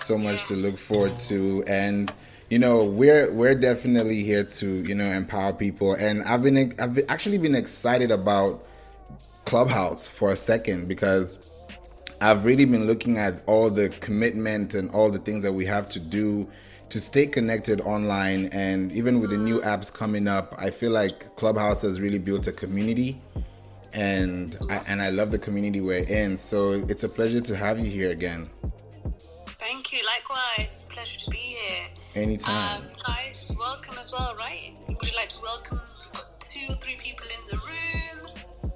so much to look forward to, and you know we're we're definitely here to you know empower people. And I've been I've actually been excited about Clubhouse for a second because I've really been looking at all the commitment and all the things that we have to do to stay connected online. And even with the new mm-hmm. apps coming up i feel like clubhouse has really built a community. And I, and I love the community we're in. So it's a pleasure to have you here again thank you. Likewise it's a pleasure to be here. Anytime. Um, guys welcome as well right? Would you like to welcome two or three people in the room?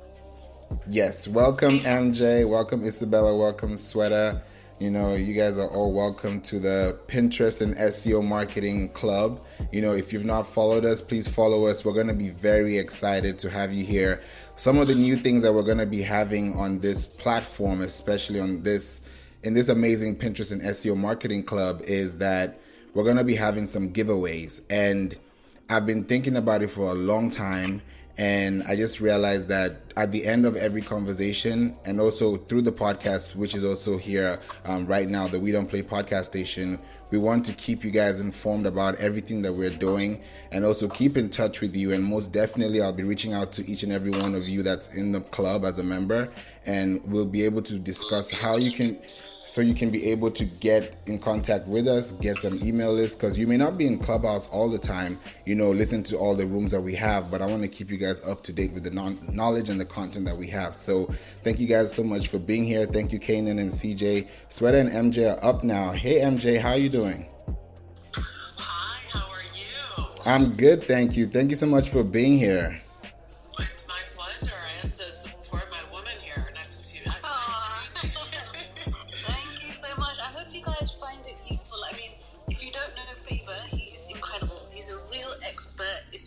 Yes welcome mj welcome isabella welcome sweater you know, you guys are all welcome to the Pinterest and SEO Marketing Club. You know, if you've not followed us, please follow us. We're going to be very excited to have you here. Some of the new things that we're going to be having on this platform, especially on this in this amazing Pinterest and SEO Marketing Club is that we're going to be having some giveaways and I've been thinking about it for a long time and I just realized that at the end of every conversation, and also through the podcast, which is also here um, right now, the We Don't Play podcast station, we want to keep you guys informed about everything that we're doing and also keep in touch with you. And most definitely, I'll be reaching out to each and every one of you that's in the club as a member, and we'll be able to discuss how you can so you can be able to get in contact with us, get some email lists, because you may not be in Clubhouse all the time, you know, listen to all the rooms that we have, but I want to keep you guys up to date with the non- knowledge and the content that we have. So thank you guys so much for being here. Thank you, Kanan and CJ. Sweater and MJ are up now. Hey, MJ, how are you doing? Hi, how are you? I'm good, thank you. Thank you so much for being here.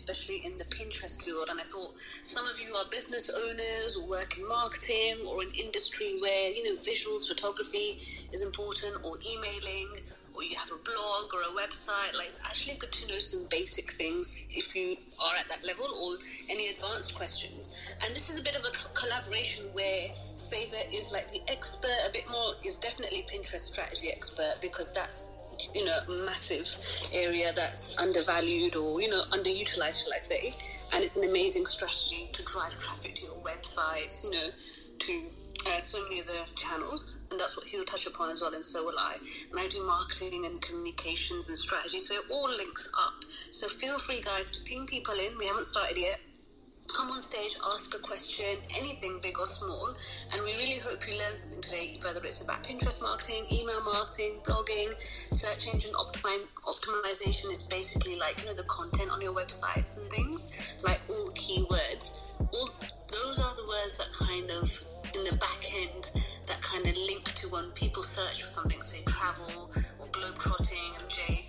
Especially in the Pinterest field. And I thought some of you are business owners or work in marketing or an industry where, you know, visuals, photography is important or emailing or you have a blog or a website. Like it's actually good to know some basic things if you are at that level or any advanced questions. And this is a bit of a collaboration where Favor is like the expert, a bit more is definitely Pinterest strategy expert because that's you know, massive area that's undervalued or, you know, underutilized, shall I say. And it's an amazing strategy to drive traffic to your websites, you know, to uh, so many other channels. And that's what he'll touch upon as well, and so will I. And I do marketing and communications and strategy, so it all links up. So feel free, guys, to ping people in. We haven't started yet come on stage, ask a question, anything big or small. And we really hope you learn something today, whether it's about Pinterest marketing, email marketing, blogging, search engine optimi- optimization is basically like, you know, the content on your websites and things, like all keywords. All those are the words that kind of in the back end that kind of link to when people search for something, say travel or globetrotting and J,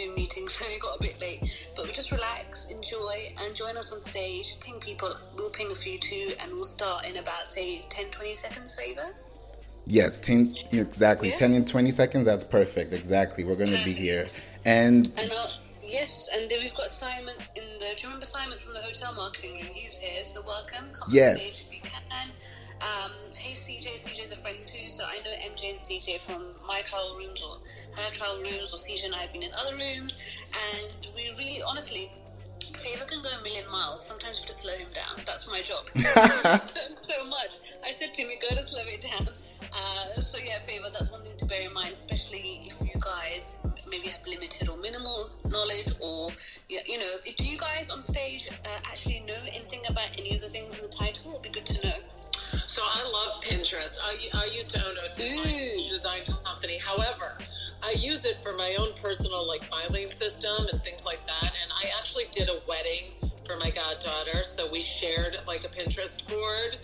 Zoom meeting, so we got a bit late. But we just relax, enjoy, and join us on stage. Ping people, we'll ping a few too, and we'll start in about, say, 10, 20 seconds, Favor. Yes, 10, exactly. Yeah. 10 and 20 seconds, that's perfect. Exactly. We're going to be here. And. and uh, yes, and then we've got Simon in the. Do you remember Simon from the hotel marketing room? He's here, so welcome. Come yes. on stage if you can. Um, hey CJ, CJ's a friend too, so I know MJ and CJ from my trial rooms or her trial rooms, or CJ and I have been in other rooms, and we really, honestly, Favor can go a million miles. Sometimes you have to slow him down. That's my job. so, so, much. I said to him, "You got to slow it down." Uh, so yeah, Favor, that's one thing to bear in mind, especially if you guys maybe have limited or minimal knowledge, or you know, do you guys on stage uh, actually know anything about any of the things in the title? It'd be good to know. So I love Pinterest. I, I used to own a design, design company. However, I use it for my own personal like filing system and things like that. And I actually did a wedding for my goddaughter, so we shared like a Pinterest board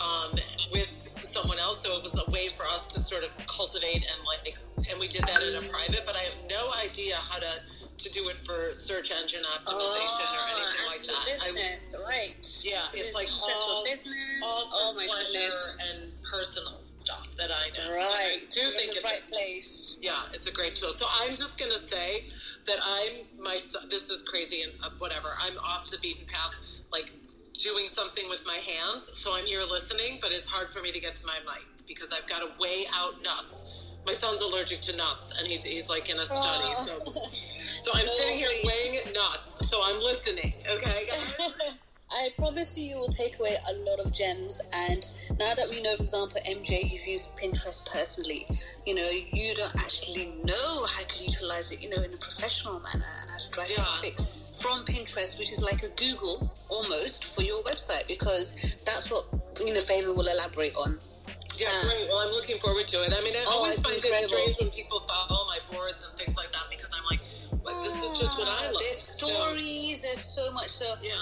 um, with someone else. So it was a way for us to sort of cultivate and like, and we did that in a private. But I have no idea how to to do it for search engine optimization oh, or anything like that. Business, I, right? Yeah, so it's like all, business. all oh pleasure and personal stuff that I know. Right. I do You're think it's right a, place. Yeah, it's a great tool. So I'm just gonna say that I'm my this is crazy and uh, whatever. I'm off the beaten path, like doing something with my hands. So I'm here listening, but it's hard for me to get to my mic because I've got to weigh out nuts. My son's allergic to nuts, and he, he's like in a study. So, oh. so I'm sitting here weighing nuts. So I'm listening. Okay, guys. I promise you, you will take away a lot of gems. And now that we know, for example, MJ, you've used Pinterest personally, you know, you don't actually know how to utilize it, you know, in a professional manner and how to drive Yeah. traffic from Pinterest, which is like a Google almost for your website, because that's what, you know, Favor will elaborate on. Yeah, uh, great. Well, I'm looking forward to it. I mean, I Oh, always find incredible. it strange when people follow my boards and things like that because I'm like, what, this is just what I love. There's stories, there's so much. So, Yeah.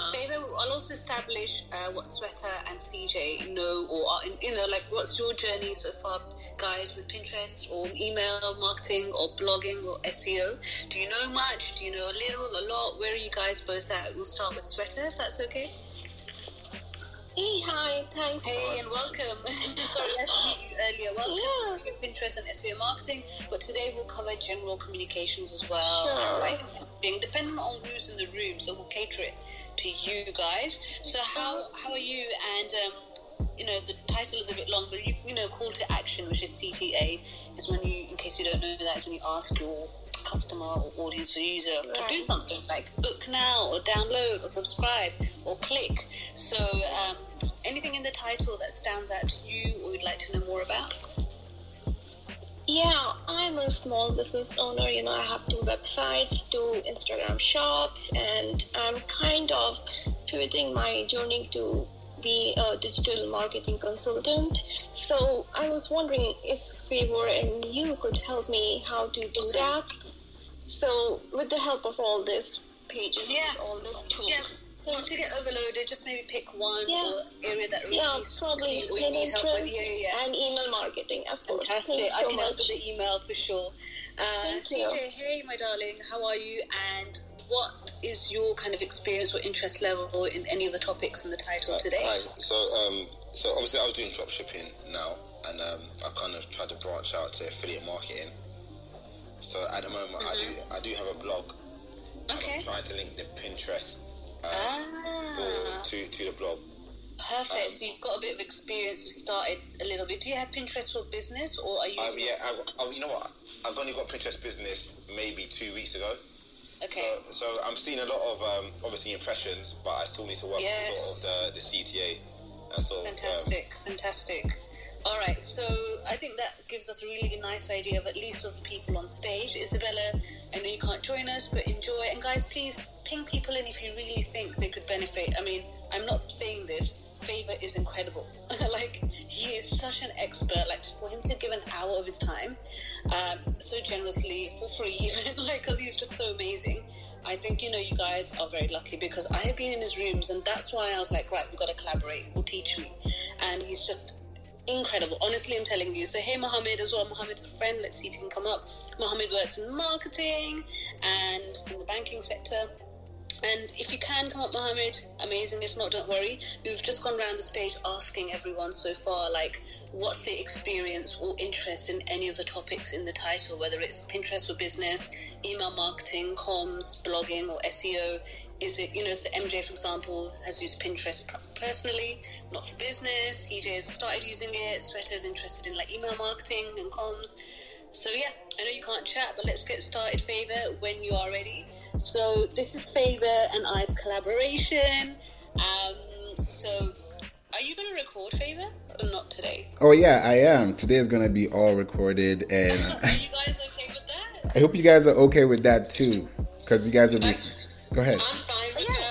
I'll also establish uh, what Sweater and CJ know, or are, you know, like what's your journey so far, guys, with Pinterest or email marketing or blogging or SEO? Do you know much? Do you know a little, a lot? Where are you guys both at? We'll start with Sweater, if that's okay. Hey, hi, thanks. Hey, and welcome. Sorry, I meet you earlier. Welcome to your Pinterest and SEO marketing. But today we'll cover general communications as well. Sure. Being dependent on who's in the room, so we'll cater it to you guys. So how how are you? And um, you know the title is a bit long, but you you know call to action, which is CTA, is when you, in case you don't know that, is when you ask your customer or audience or user to do something like book now or download or subscribe or click. So, um, anything in the title that stands out to you or you'd like to know more about? Yeah, I'm a small business owner. You know, I have two websites, two Instagram shops, and I'm kind of pivoting my journey to be a digital marketing consultant. So I was wondering if Favor and you could help me how to do that. So with the help of all these pages, Yeah. all these tools. Yes. Not to get overloaded, just maybe pick one Yeah. area that really Yeah, probably to you or you need help with. Pinterest Yeah, yeah, yeah. and email marketing. Of course. Fantastic. Thanks I so can help with the email for sure. Uh, Thank you. CJ, hey, my darling, how are you? And what is your kind of experience or interest level in any of the topics in the title Uh, today? Hi. So, um, so obviously, I was doing dropshipping now, and um, I kind of tried to branch out to affiliate marketing. So at the moment, I do I do have a blog. Okay. I'm trying to link the Pinterest board Ah, to to the blog. perfect. So you've got a bit of experience. You started a little bit. Do you have Pinterest for business, or are you? Um, yeah, I, I, you know what? I've only got Pinterest business maybe two weeks ago. Okay. So, so I'm seeing a lot of um, obviously impressions, but I still need to work Yes. with sort of the, the CTA sort of um, Fantastic, fantastic. All right, so I think that gives us a really nice idea of at least of the people on stage. Isabella, I know you can't join us, but enjoy. And guys, please ping people in if you really think they could benefit. I mean, I'm not saying this. Favor is incredible. like he is such an expert. Like for him to give an hour of his time, um, so generously for free, even like because he's just so amazing. I think you know you guys are very lucky because I have been in his rooms and that's why I was like, right, we've got to collaborate. We'll teach me, and he's just incredible. Honestly, I'm telling you. So hey, Mohammed as well. Mohammed's a friend. Let's see if he can come up. Mohammed works in marketing and in the banking sector. And if you can come up, Mohammed, amazing. If not, don't worry. We've just gone around the stage asking everyone so far, like, what's the experience or interest in any of the topics in the title, whether it's Pinterest for business, email marketing, comms, blogging, or SEO. Is it, you know, so MJ, for example, has used Pinterest personally, not for business. TJ has started using it. Sweater's interested in like email marketing and comms. So yeah, I know you can't chat, but let's get started, Favor, when you are ready. So this is Favor and I's collaboration. Um, so are you going to record Favor or not today? Oh yeah, I am. Today is gonna be all recorded, and Are you guys okay with that? I hope you guys are okay with that too, because you guys will be. Go ahead. I'm fine with Yeah, that.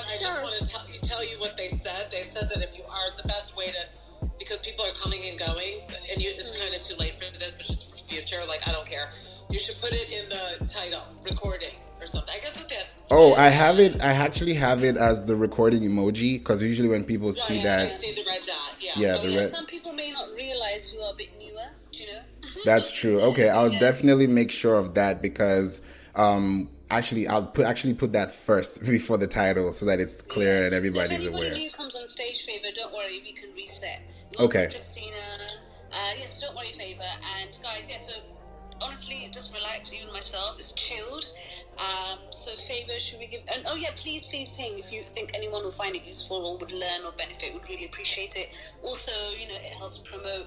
Oh, I have it. I actually have it as the recording emoji because usually when people see that, see the red dot. Yeah. Yeah, the yeah, red- some people may not realize who are a bit newer, do you know? that's true. Okay, I'll Yes. definitely make sure of that because um actually I'll put actually put that first before the title so that it's clear and so everybody's if anybody aware. new comes on stage, Favor, don't worry, we can reset. Okay. Christina. Uh, yes, don't worry, Favor. And guys, yeah, so honestly, just relax. Even myself, it's chilled. Um, so favor, should we give? And oh yeah, please, please ping if you think anyone will find it useful or would learn or benefit. Would really appreciate it. Also, you know, it helps promote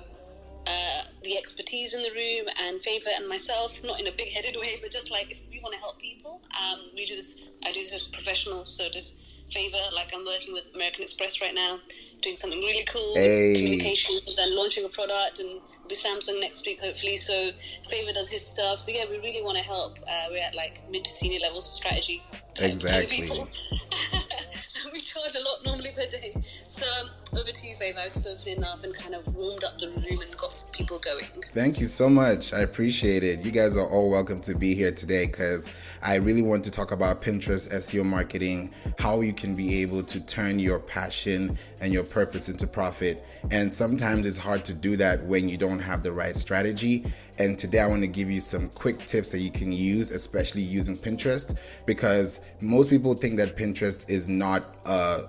uh, the expertise in the room and favor and myself, not in a big-headed way, but just like if we want to help people, um, we do this. I do this as professional, so just favor. Like I'm working with American Express right now, doing something really cool, hey. communications and launching a product and with Samsung next week, hopefully. So Favor does his stuff. So yeah, we really want to help. Uh, we're at like mid to senior levels of strategy. Exactly. we charge a lot normally per day. So um, over to you, babe. I've spoken enough and kind of warmed up the room and got people going. Thank you so much. I appreciate it. You guys are all welcome to be here today because I really want to talk about Pinterest SEO marketing, how you can be able to turn your passion and your purpose into profit. And sometimes it's hard to do that when you don't have the right strategy. And today I want to give you some quick tips that you can use, especially using Pinterest, because most people think that Pinterest is not a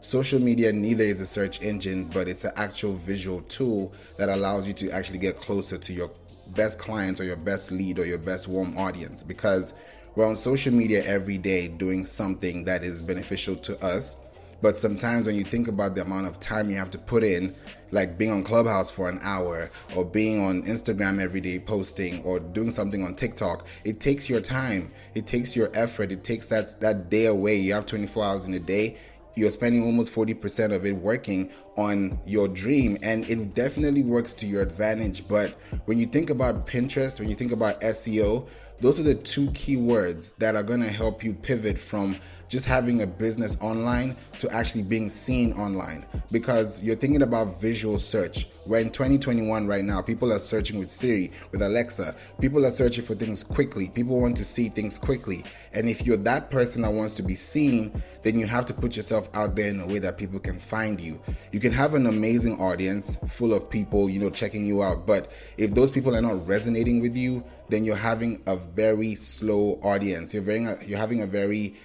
social media neither is a search engine but it's an actual visual tool that allows you to actually get closer to your best clients or your best lead or your best warm audience. Because we're on social media every day doing something that is beneficial to us. But sometimes when you think about the amount of time you have to put in like being on Clubhouse for an hour or being on Instagram every day posting or doing something on TikTok. It takes your time. It takes your effort. It takes that that day away. You have 24 hours in a day. You're spending almost 40% of it working on your dream and it definitely works to your advantage. But when you think about Pinterest, when you think about SEO, those are the two keywords that are going to help you pivot from just having a business online to actually being seen online because you're thinking about visual search. We're in 2021 right now. People are searching with Siri, with Alexa. People are searching for things quickly. People want to see things quickly. And if you're that person that wants to be seen, then you have to put yourself out there in a way that people can find you. You can have an amazing audience full of people, you know, checking you out. But if those people are not resonating with you, then you're having a very slow audience. You're very, you're having a very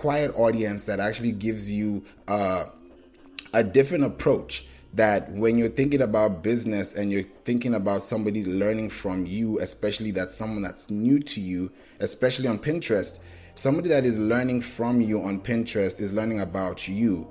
quiet audience that actually gives you uh, a different approach that when you're thinking about business and you're thinking about somebody learning from you, especially that's someone that's new to you, especially on Pinterest, somebody that is learning from you on Pinterest is learning about you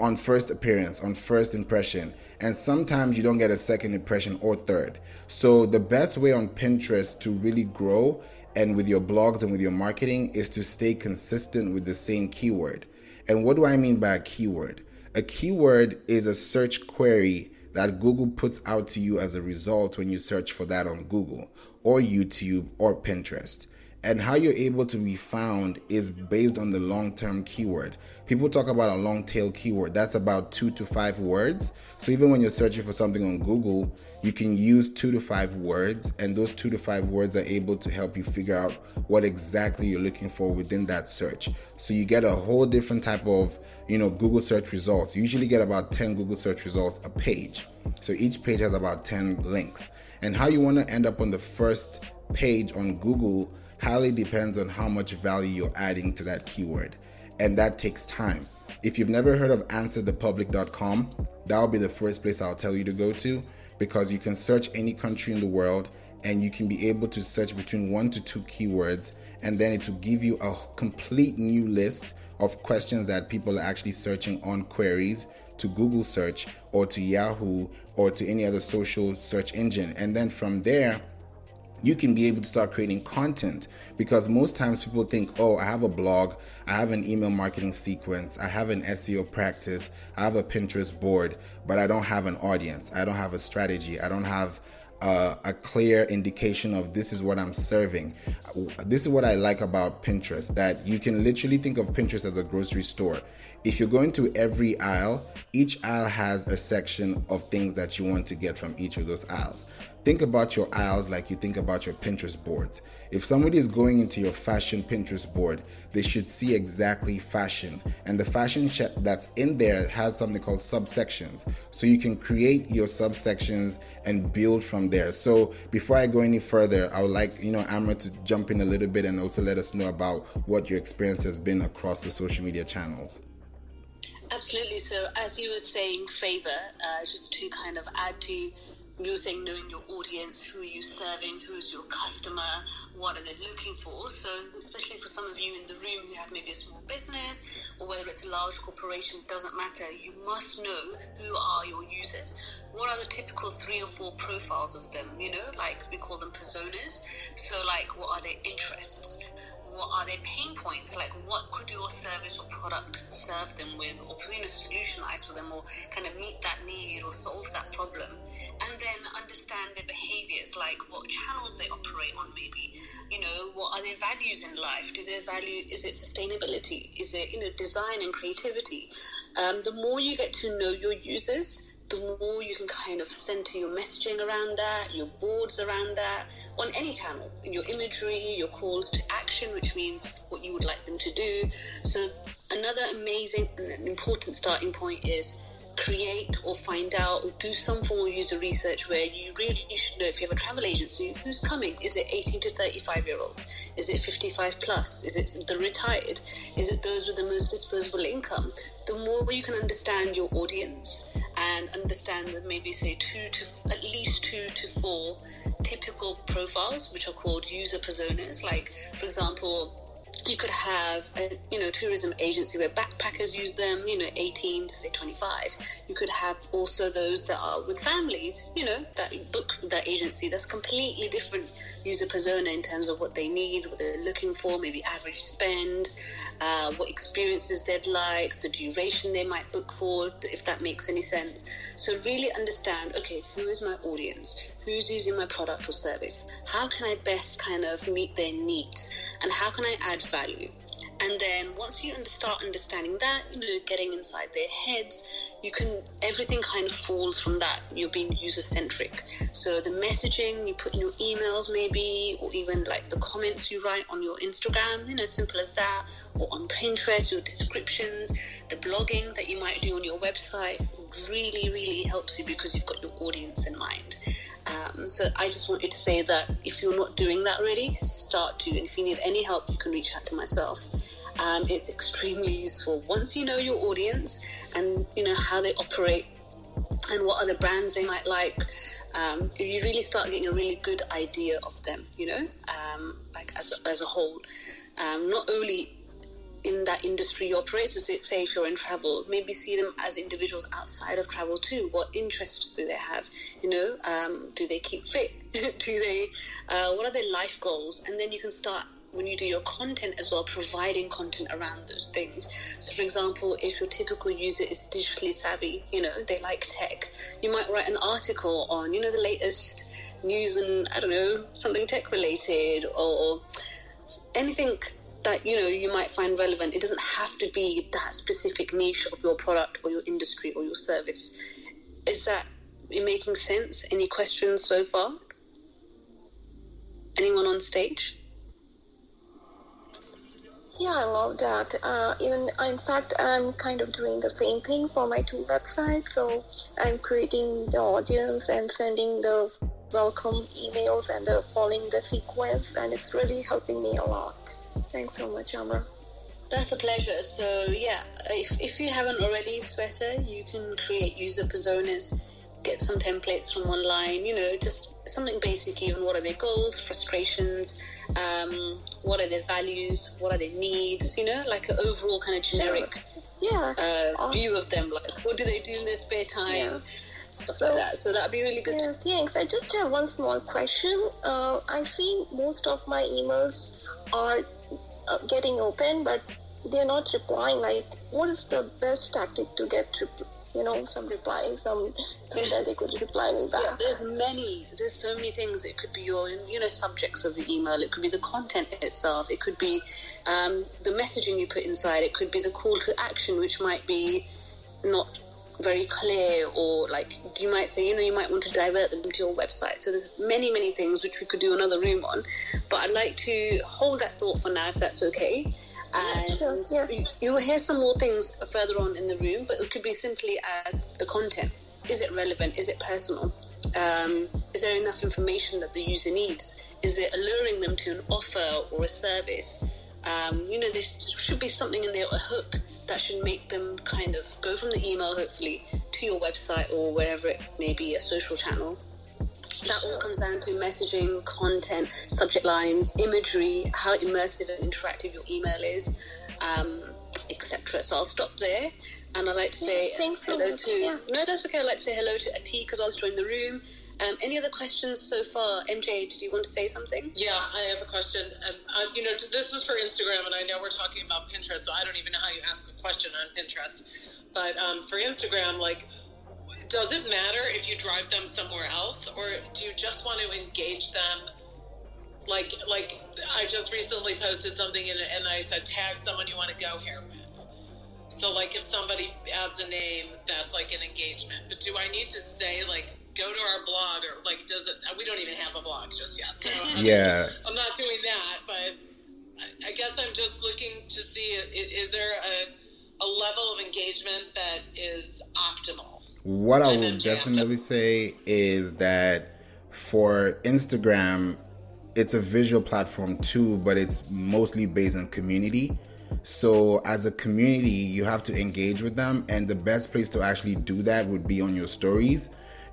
on first appearance, on first impression. And sometimes you don't get a second impression or third. So the best way on Pinterest to really grow and with your blogs and with your marketing is to stay consistent with the same keyword. And what do I mean by a keyword? A keyword is a search query that Google puts out to you as a result when you search for that on Google or YouTube or Pinterest. And how you're able to be found is based on the long term keyword. People talk about a long tail keyword, that's about two to five words. So even when you're searching for something on Google, you can use two to five words, and those two to five words are able to help you figure out what exactly you're looking for within that search. So you get a whole different type of, you know, Google search results. You usually get about 10 Google search results a page. So each page has about 10 links. And how you want to end up on the first page on Google highly depends on how much value you're adding to that keyword. And that takes time. If you've never heard of answerthepublic.com, that'll be the first place I'll tell you to go to because you can search any country in the world and you can be able to search between one to two keywords and then it will give you a complete new list of questions that people are actually searching on queries to Google search or to Yahoo or to any other social search engine. And then from there, you can be able to start creating content because most times people think, oh, I have a blog, I have an email marketing sequence, I have an SEO practice, I have a Pinterest board, but I don't have an audience, I don't have a strategy, I don't have uh, a clear indication of this is what I'm serving. This is what I like about Pinterest that you can literally think of Pinterest as a grocery store. If you're going to every aisle, each aisle has a section of things that you want to get from each of those aisles. Think about your aisles like you think about your Pinterest boards. If somebody is going into your fashion Pinterest board, they should see exactly fashion. And the fashion that's in there has something called subsections. So you can create your subsections and build from there. So before I go any further, I would like, you know, Amra to jump in a little bit and also let us know about what your experience has been across the social media channels. Absolutely. So as you were saying, favor, uh, just to kind of add to saying knowing your audience, who are you serving, who's your customer, what are they looking for. So, especially for some of you in the room who have maybe a small business or whether it's a large corporation, doesn't matter. You must know who are your users. What are the typical three or four profiles of them? You know, like we call them personas. So, like, what are their interests? What are their pain points? Like, what could your service or product serve them with, or in a solutionize for them, or kind of meet that need or solve that problem? And then understand their behaviors, like what channels they operate on, maybe. You know, what are their values in life? Do they value, is it sustainability? Is it, you know, design and creativity? Um, the more you get to know your users, the more you can kind of center your messaging around that, your boards around that, on any channel, your imagery, your calls to action, which means what you would like them to do. So, another amazing and important starting point is create or find out or do some form of user research where you really should know if you have a travel agency who's coming? Is it 18 to 35 year olds? Is it 55 plus? Is it the retired? Is it those with the most disposable income the more you can understand your audience and understand that maybe say two to at least two to four typical profiles which are called user personas like for example you could have a you know tourism agency where backpackers use them you know 18 to say 25 you could have also those that are with families you know that book that agency that's completely different user persona in terms of what they need what they're looking for maybe average spend uh, what experiences they'd like the duration they might book for if that makes any sense. So really understand okay who is my audience who's using my product or service? How can i best kind of meet their needs? And how can i add value? And then once you start understanding that you know getting inside their heads you can everything kind of falls from that. You're being user centric so the messaging you put in your emails maybe or even like the comments you write on your instagram you know simple as that or on pinterest your descriptions the blogging that you might do on your website really really helps you because you've got your audience in mind um, so I just want you to say that if you're not doing that already, start to. And if you need any help, you can reach out to myself. Um, it's extremely useful once you know your audience and you know how they operate and what other brands they might like. Um, you really start getting a really good idea of them, you know, um, like as a, as a whole, um, not only in that industry you operate. So, say if you're in travel, maybe see them as individuals outside of travel too. What interests do they have? You know, um, do they keep fit? do they? Uh, what are their life goals? And then you can start when you do your content as well, providing content around those things. So, for example, if your typical user is digitally savvy, you know, they like tech, you might write an article on, you know, the latest news and I don't know, something tech related or anything that you know you might find relevant. It doesn't have to be that specific niche of your product or your industry or your service. Is that making sense? Any questions so far? Anyone on stage? Yeah, I love that. Uh, even in fact, I'm kind of doing the same thing for my two websites. So I'm creating the audience and sending the welcome emails and the following the sequence, and it's really helping me a lot. Thanks so much, Amra. That's a pleasure. So yeah, if, if you haven't already, Sweater, you can create user personas, get some templates from online, you know, just something basic even. What are their goals, frustrations, um, what are their values, what are their needs, you know, like an overall kind of generic yeah. uh, view of them. Like what do they do in their spare time? Yeah. Stuff so, like that. So that'd be really good. Yeah, thanks. I just have one small question. Uh, I see most of my emails are uh, getting open, but they're not replying. Like, what is the best tactic to get, you know, some replying, some that they could reply me back? Yeah, there's many. There's so many things. It could be your, you know, subjects of your email. It could be the content itself. It could be um, the messaging you put inside. It could be the call to action, which might be not very clear or like you might say you know you might want to divert them to your website. So there's many many things which we could do another room on. But i'd like to hold that thought for now if that's okay. And sure, yeah. you'll hear some more things further on in the room but it could be simply as the content. Is it relevant? Is it personal? Um, is there enough information that the user needs? Is it alluring them to an offer or a service? Um, you know there should be something in there a hook that should make them kind of go from the email, hopefully, to your website or wherever it may be, a social channel. that all comes down to messaging, content, subject lines, imagery, how immersive and interactive your email is, um, etc. So I'll stop there. And I'd like to say Yeah, thanks so hello much, to. yeah. No, that's okay. I'd like to say hello to Atik as well as joined the room. Um, any other questions so far? MJ, did you want to say something? Yeah, I have a question. Um, uh, you know, this is for Instagram, and I know we're talking about Pinterest, so I don't even know how you ask a question on Pinterest. But um, for Instagram, like, does it matter if you drive them somewhere else, or do you just want to engage them? Like, like I just recently posted something, and, and I said, tag someone you want to go here with. So, like, if somebody adds a name, that's like an engagement. But do I need to say, like, go to our blog, or like, does it? We don't even have a blog just yet. So, I mean, Yeah. I'm not doing that, but I, I guess I'm just looking to see is there a, a level of engagement that is optimal? What I will then you have to- definitely say is that for Instagram, it's a visual platform too, but it's mostly based on community. So, as a community, you have to engage with them, and the best place to actually do that would be on your stories.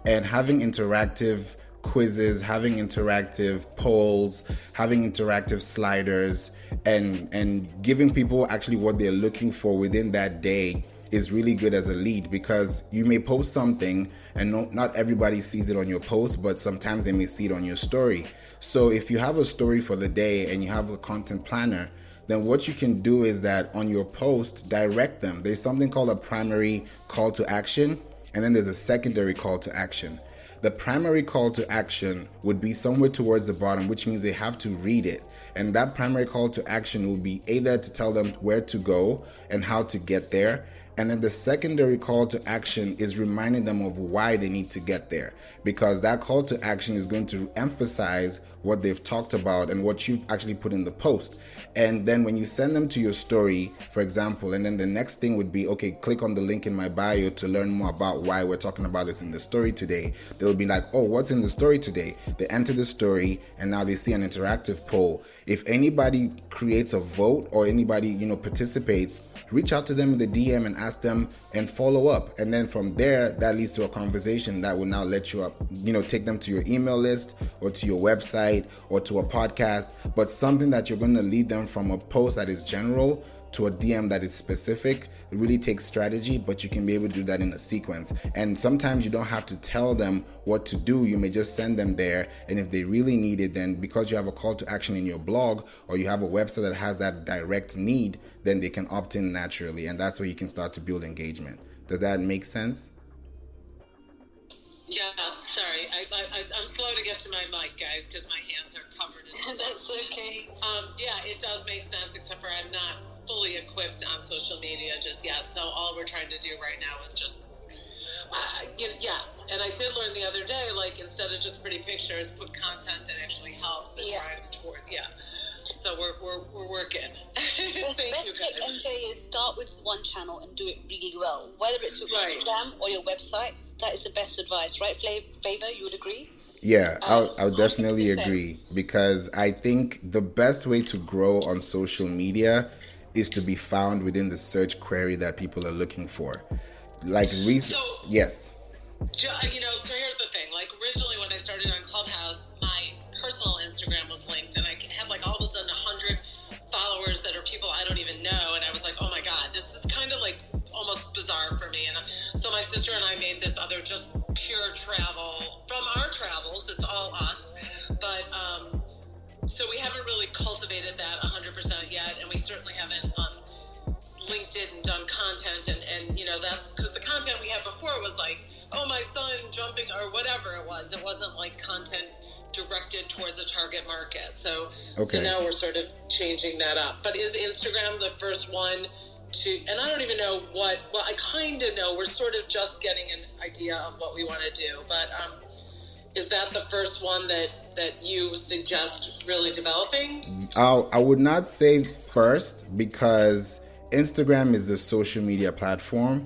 And having interactive quizzes, having interactive polls, having interactive sliders, and and giving people actually what they're looking for within that day is really good as a lead because you may post something and no, not everybody sees it on your post, but sometimes they may see it on your story. So if you have a story for the day and you have a content planner, then what you can do is that on your post, direct them. There's something called a primary call to action, and then there's a secondary call to action. The primary call to action would be somewhere towards the bottom, which means they have to read it. And that primary call to action would be either to tell them where to go and how to get there. And then the secondary call to action is reminding them of why they need to get there. Because that call to action is going to emphasize what they've talked about and what you've actually put in the post. And then when you send them to your story, for example, and then the next thing would be okay, click on the link in my bio to learn more about why we're talking about this in the story today. They'll be like, oh, what's in the story today? They enter the story and now they see an interactive poll. If anybody creates a vote or anybody, you know, participates, reach out to them in the DM and ask them and follow up. And then from there, that leads to a conversation that will now let you up, you know, take them to your email list or to your website or to a podcast, but something that you're going to lead them from a post that is general to a DM that is specific. It really takes strategy, but you can be able to do that in a sequence. And sometimes you don't have to tell them what to do. You may just send them there. And if they really need it, then because you have a call to action in your blog or you have a website that has that direct need, then they can opt in naturally. And that's where you can start to build engagement. Does that make sense? Yes, sorry. I, I, I- I'm slow to get to my mic, guys, because my hands are covered in That's okay. Um, yeah, it does make sense, except for I'm not fully equipped on social media just yet. So all we're trying to do right now is just, uh, y- yes. And I did learn the other day, like instead of just pretty pictures, put content that actually helps, that Yeah. drives toward, yeah. So we're, we're, we're working. Best, Thank best you. MJ, is start with one channel and do it really well. Whether it's your Right. Instagram or your website, that is the best advice, right, Flav- Favor? You would agree? Yeah, I'll, Um, I'll definitely 100%. agree because I think the best way to grow on social media is to be found within the search query that people are looking for. Like recent, So- yes, You know, so here's the thing. Like originally, when I started on Clubhouse, Okay. so now we're sort of changing that up but is instagram the first one to and i don't even know what well i kind of know we're sort of just getting an idea of what we want to do but um, is that the first one that that you suggest really developing I'll, I would not say first because Instagram is a social media platform.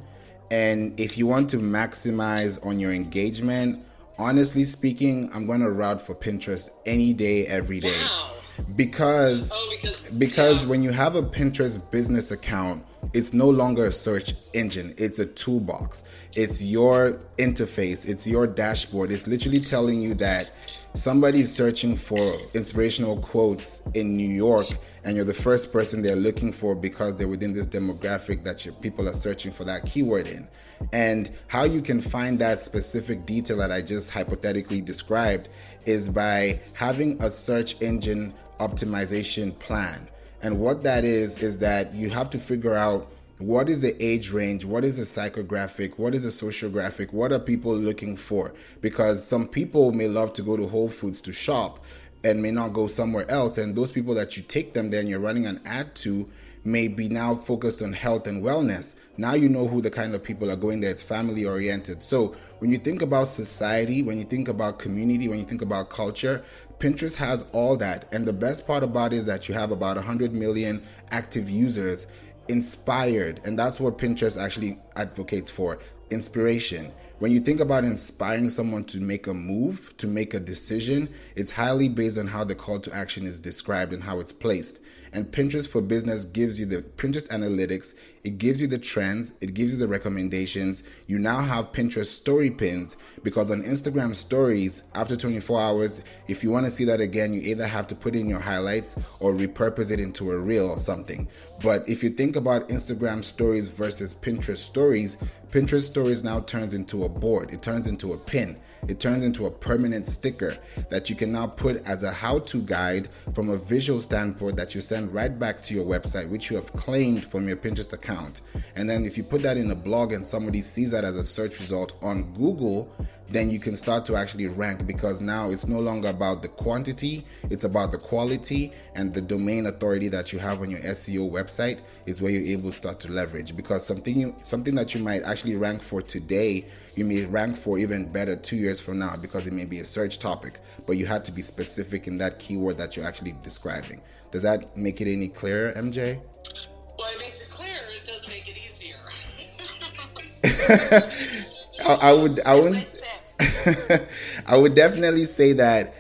And if you want to maximize on your engagement, honestly speaking, I'm going to root for Pinterest any day, every day. wow Because oh because because yeah. when you have a Pinterest business account, it's no longer a search engine, it's a toolbox. It's your interface, it's your dashboard. It's literally telling you that somebody's searching for inspirational quotes in New York and you're the first person they're looking for because they're within this demographic that your people are searching for that keyword in. And how you can find that specific detail that I just hypothetically described is by having a search engine optimization plan. And what that is, is that you have to figure out what is the age range, what is the psychographic, what is the sociographic, what are people looking for? Because some people may love to go to Whole Foods to shop and may not go somewhere else. And those people that you take them there and you're running an ad to may be now focused on health and wellness. Now you know who the kind of people are going there. It's family oriented. So when you think about society, when you think about community, when you think about culture, Pinterest has all that. And the best part about it is that you have about 100 million active users inspired. And that's what Pinterest actually advocates for inspiration. When you think about inspiring someone to make a move, to make a decision, it's highly based on how the call to action is described and how it's placed. And Pinterest for Business gives you the Pinterest analytics, it gives you the trends, it gives you the recommendations. You now have Pinterest story pins because on Instagram stories, after 24 hours, if you want to see that again, you either have to put in your highlights or repurpose it into a reel or something. But if you think about Instagram stories versus Pinterest stories, Pinterest stories now turns into a board, it turns into a pin. It turns into a permanent sticker that you can now put as a how to guide from a visual standpoint that you send right back to your website, which you have claimed from your Pinterest account. And then if you put that in a blog and somebody sees that as a search result on Google, then you can start to actually rank because now it's no longer about the quantity, it's about the quality and the domain authority that you have on your SEO website is where you're able to start to leverage because something you, something that you might actually rank for today you may rank for even better two years from now because it may be a search topic, but you had to be specific in that keyword that you're actually describing. Does that make it any clearer, MJ? Well, it makes it clearer. It does make it easier. I, I would, I would, I would definitely say that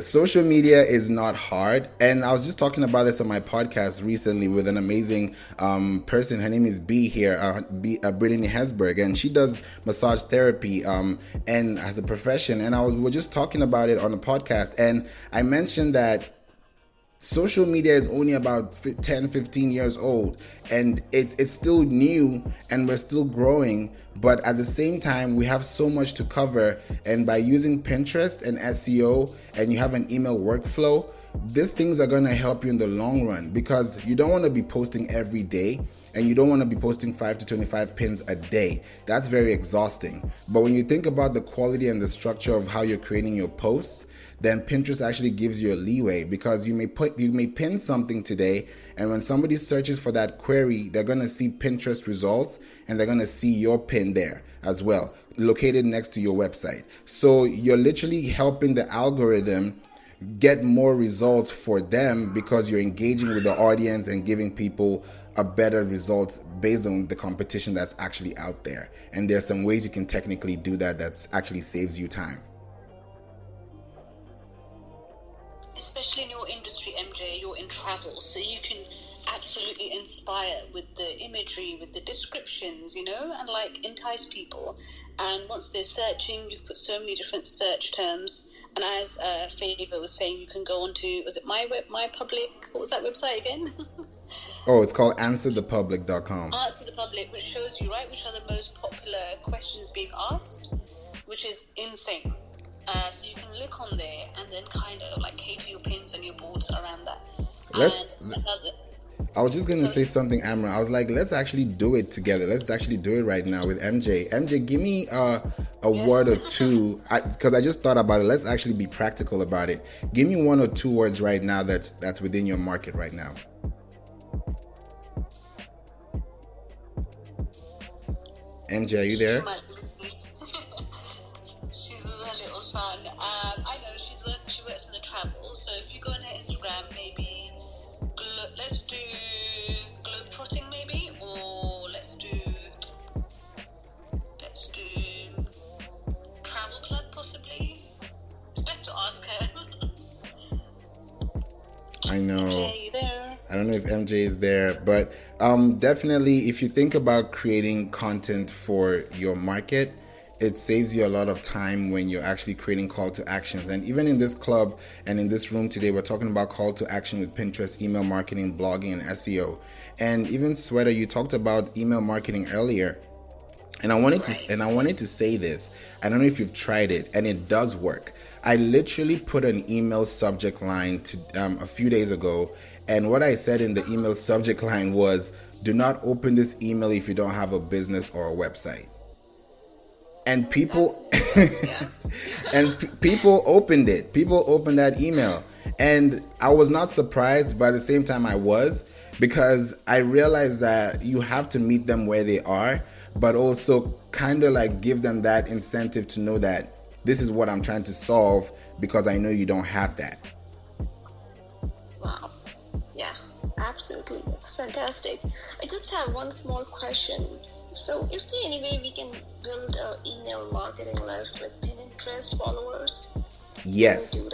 social media is not hard. And i was just talking about this on my podcast recently with an amazing um, person. Her name is b here uh, b, uh, brittany hesberg and she does massage therapy um, and as a profession. And i was we were just talking about it on the podcast. And i mentioned that social media is only about 10 15 years old and it, it's still new and we're still growing but at the same time we have so much to cover and by using pinterest and seo and you have an email workflow these things are going to help you in the long run because you don't want to be posting every day and you don't want to be posting 5 to 25 pins a day. That's very exhausting. But when you think about the quality and the structure of how you're creating your posts, then Pinterest actually gives you a leeway because you may put you may pin something today and when somebody searches for that query, they're going to see Pinterest results and they're going to see your pin there as well, located next to your website. So you're literally helping the algorithm get more results for them because you're engaging with the audience and giving people a better result based on the competition that's actually out there. And there's some ways you can technically do that that's actually saves you time. Especially in your industry, MJ, you're in travel, so you can absolutely inspire with the imagery, with the descriptions, you know, and like entice people. And once they're searching, you've put so many different search terms. And as uh, Favor was saying, you can go on to was it my web, my public? What was that website again? oh, it's called AnswerThePublic.com. Answer the Public, which shows you right which are the most popular questions being asked, which is insane. Uh, so you can look on there and then kind of like cater your pins and your boards around that. Let's. Another, I was just gonna say something, Amra. I was like, let's actually do it together. Let's actually do it right now with MJ. MJ, give me uh, a yes. word or two, because I, I, just thought about it. Let's actually be practical about it. Give me one or two words right now that's that's within your market right now. MJ, are you there? I know. She's work, she works in the travel, so if you go on her Instagram, maybe glo- let's do globetrotting, maybe, or let's do let's do travel club, possibly. It's best to ask her. I know. MJ, I don't know if MJ is there, but um, definitely, if you think about creating content for your market, it saves you a lot of time when you're actually creating call to actions. And even in this club and in this room today, we're talking about call to action with Pinterest, email marketing, blogging, and SEO. And even Sweater, you talked about email marketing earlier. And I wanted to and I wanted to say this. I don't know if you've tried it, and it does work. I literally put an email subject line to um, a few days ago, and what I said in the email subject line was, "Do not open this email if you don't have a business or a website." And people and p- people opened it. People opened that email. And i was not surprised but at the same time i was because i realized that you have to meet them where they are but also kind of like give them that incentive to know that this is what i'm trying to solve because i know you don't have that. Wow. Yeah absolutely. That's fantastic. I just have one small question so, is there any way we can build an email marketing list with Pinterest followers? Yes.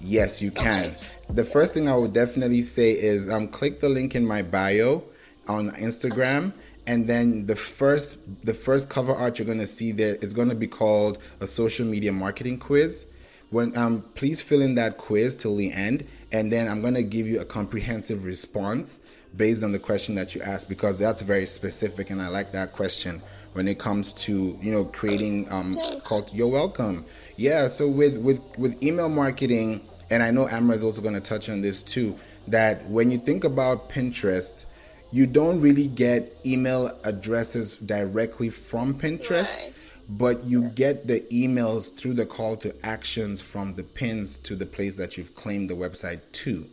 Yes, you can. Okay. The first thing I would definitely say is um, click the link in my bio on Instagram. Okay. And then the first the first cover art you're gonna see there is gonna be called a social media marketing quiz. When um, please fill in that quiz till the end, and then I'm gonna give you a comprehensive response based on the question that you asked because that's very specific and I like that question when it comes to you know creating um called you're welcome. Yeah so with with with email marketing and I know Amra is also going to touch on this too that when you think about Pinterest you don't really get email addresses directly from Pinterest right. but you get the emails through the call to actions from the pins to the place that you've claimed the website to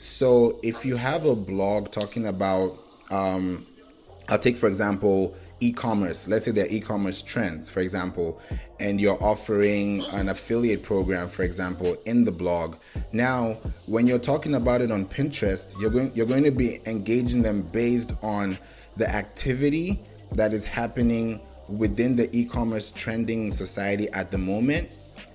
so if you have a blog talking about, um, I'll take for example e-commerce. Let's say they're e-commerce trends, for example, and you're offering an affiliate program, for example, in the blog. Now, when you're talking about it on Pinterest, you're going you're going to be engaging them based on the activity that is happening within the e-commerce trending society at the moment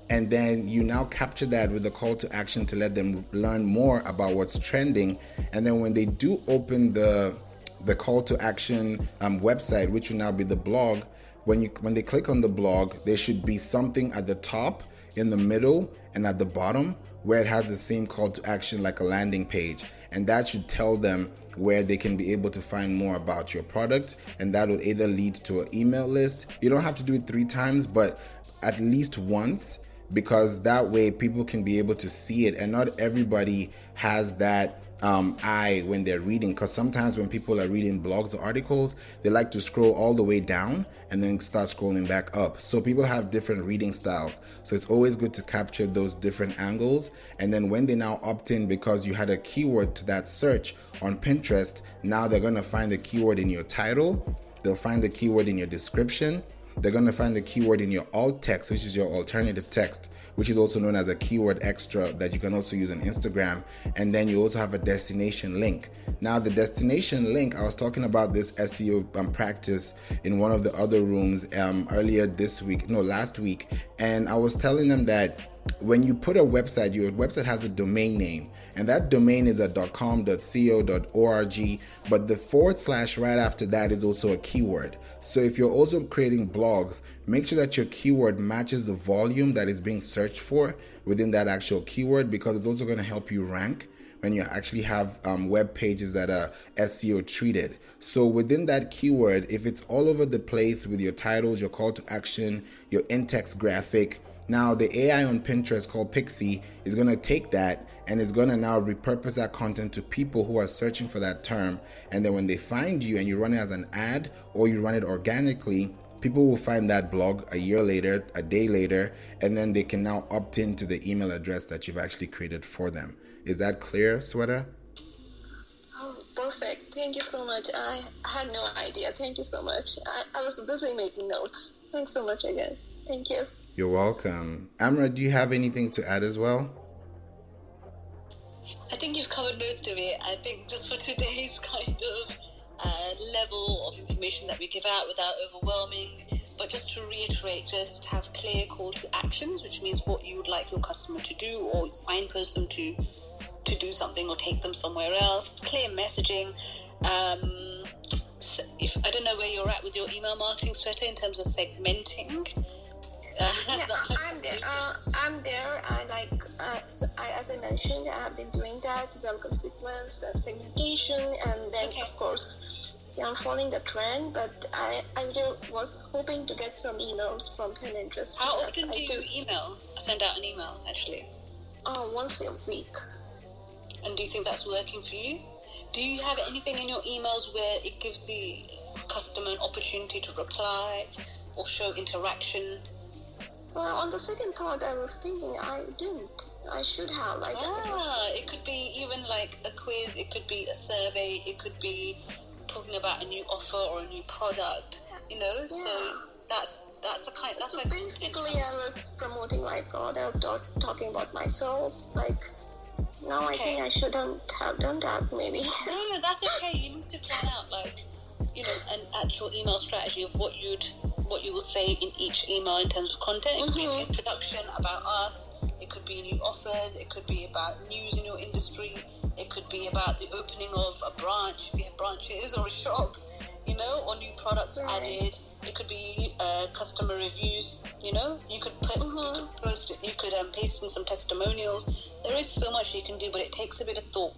and then you now capture that with a call to action to let them learn more about what's trending. And then when they do open the the call to action um, website which will now be the blog when you when they click on the blog there should be something at the top in the middle and at the bottom where it has the same call to action like a landing page. And that should tell them where they can be able to find more about your product. And that will either lead to an email list. You don't have to do it three times but at least once because that way people can be able to see it. And not everybody has that um, eye when they're reading because sometimes when people are reading blogs or articles they like to scroll all the way down and then start scrolling back up. So people have different reading styles. So it's always good to capture those different angles. And then when they now opt in because you had a keyword to that search on pinterest now they're going to find the keyword in your title. They'll find the keyword in your description they're going to find the keyword in your alt text, which is your alternative text, which is also known as a keyword extra that you can also use on Instagram. And then you also have a destination link. Now, the destination link, I was talking about this SEO um, practice in one of the other rooms um, earlier this week, no, last week. And I was telling them that when you put a website, your website has a domain name, and that domain is a .com, .co, .org, but the forward slash right after that is also a keyword. So if you're also creating blogs, make sure that your keyword matches the volume that is being searched for within that actual keyword because it's also going to help you rank when you actually have um, web pages that are SEO treated. So within that keyword, if it's all over the place with your titles, your call to action, your in-text graphic, now the AI on Pinterest called Pixie is going to take that and is going to now repurpose that content to people who are searching for that term. And then when they find you and you run it as an ad or you run it organically, people will find that blog a year later, a day later, and then they can now opt into the email address that you've actually created for them. Is that clear, Sweta? Oh, perfect. Thank you so much. I had no idea. Thank you so much. I, I was busy making notes. Thanks so much again. Thank you. You're welcome. Amra, do you have anything to add as well? I think you've covered most of it. I think just for today's kind of uh, level of information that we give out without overwhelming, but just to reiterate, just have clear call to actions, which means what you would like your customer to do or signpost them to to do something or take them somewhere else. Clear messaging. Um, if I don't know where you're at with your email marketing Sweta in terms of segmenting. Yeah, I'm there. Uh, I'm there. I like, uh, so I, as I mentioned, I have been doing that. Welcome sequence, uh, segmentation, and then Okay. of course, yeah, I'm following the trend. But I, I really was hoping to get some emails from Pinterest. How often I do you email? Send out an email actually. Uh, once a week. And do you think that's working for you? Do you have anything in your emails where it gives the customer an opportunity to reply or show interaction? Well, on the second thought, I was thinking I didn't. I should have like. Ah, it could be even like a quiz, it could be a survey, it could be talking about a new offer or a new product, you know? yeah. So that's that's the kind that's So basically, I was promoting my product or talking about myself. Like, now I think I shouldn't have done that. Maybe. No, no, that's okay. You need to plan out like, you know, an actual email strategy of what you'd what you will say in each email in terms of content. It could be an Mhm. introduction about us. It could be new offers. It could be about news in your industry. It could be about the opening of a branch if you have branches or a shop, you know, or new products Right. added. It could be uh, customer reviews. You know, you could put, you Mhm. could post it. You could um, paste in some testimonials. There is so much you can do, but it takes a bit of thought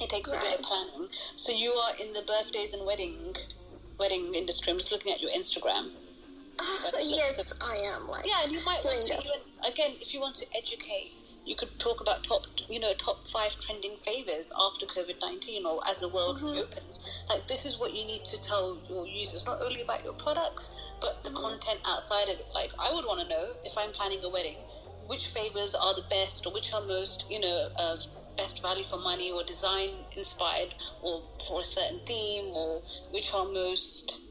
it takes a bit of planning. So you are in the birthdays and wedding wedding industry. I'm just looking at your Instagram. yes, I am. Like, Yeah, and you might want to even again, if you want to educate, you could talk about top, you know, top five trending favors after COVID nineteen or as the world Mhm. reopens. Like this is what you need to tell your users, not only about your products, but the Mm-hmm. content outside of it. Like I would want to know if I'm planning a wedding, which favors are the best or which are most, you know, uh, best value for money or design inspired or for a certain theme or which are most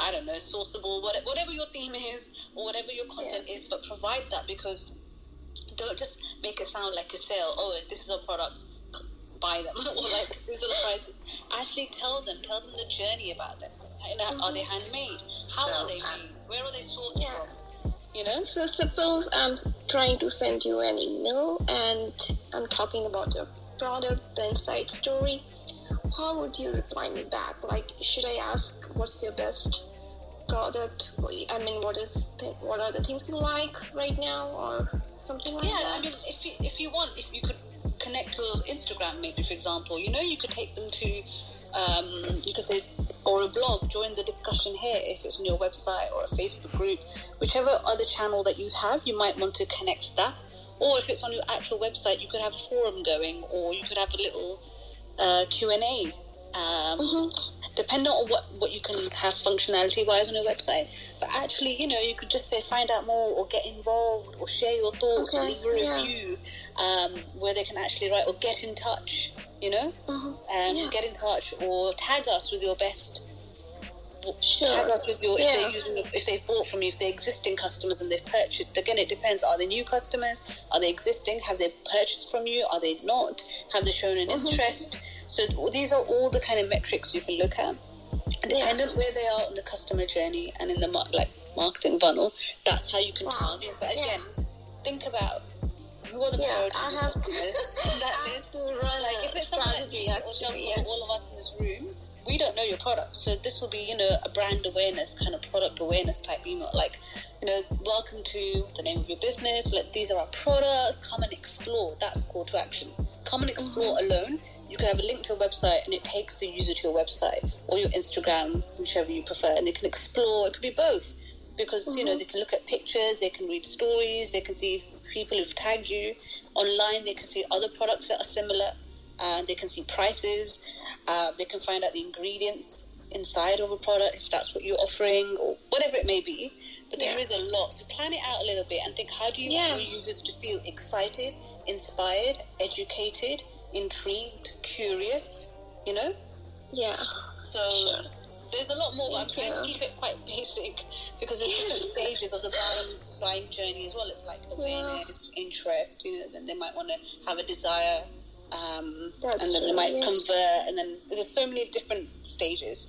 I don't know, sourceable, whatever your theme is or whatever your content is, but provide that because don't just make it sound like a sale. Oh, this is our products, buy them, or like these are the prices. Actually, tell them, tell them the journey about them. Are they mm-hmm. handmade? How are they um, made? Where are they sourced Yeah. from? You know, So suppose I'm trying to send you an email and I'm talking about your product, the inside story. How would you reply me back? Like, should I ask what's your best product? I mean, what is th- what are the things you like right now, or something like that? yeah. I mean, if you if you want, if you could connect to Instagram, maybe for example, you know, you could take them to, um, you could say, or a blog. Join the discussion here if it's on your website or a Facebook group, whichever other channel that you have, you might want to connect that. Or if it's on your actual website, you could have a forum going, or you could have a little uh, Q and A. Um, Mhm. Depending on what, what you can have functionality wise on your website, but actually, you know, you could just say find out more, or get involved, or share your thoughts, or Okay, leave a yeah. review, um, where they can actually write, or get in touch. You know, Mhm. um, Yeah. get in touch, or tag us with your best Sure. tag us with your if they're using if they've bought from you if they're existing customers and they've purchased again it depends are they new customers are they existing have they purchased from you are they not have they shown an Mhm. interest so these are all the kind of metrics you can look at and Yeah. dependent where they are on the customer journey and in the mar- like marketing funnel that's how you can Wow. target but Yeah. again think about who are the Yeah, I have in that I list to run like if it's like strategy me actually. Yes. all of us in this room, we don't know your product. So this will be, you know, a brand awareness kind of product awareness type email. Like, you know, welcome to the name of your business. Like these are our products. Come and explore. That's call to action. Come and explore Mm-hmm. alone. You can have a link to a website and it takes the user to your website or your Instagram, whichever you prefer, and they can explore. It could be both because you know Mm-hmm. they can look at pictures, they can read stories, they can see people who've tagged you online. They can see other products that are similar. Uh, they can see prices. Uh, they can find out the ingredients inside of a product if that's what you're offering or whatever it may be. But there Yeah. is a lot. So plan it out a little bit and think: How do you Yeah. want your users to feel excited, inspired, educated, intrigued, curious? You know. Yeah. So Sure. there's a lot more, but I'm Thank trying to keep it quite basic because there's different stages of the buying buying journey as well. It's like awareness, interest, you know, then they might want to have a desire, um, and then they might convert, and then there's so many different stages.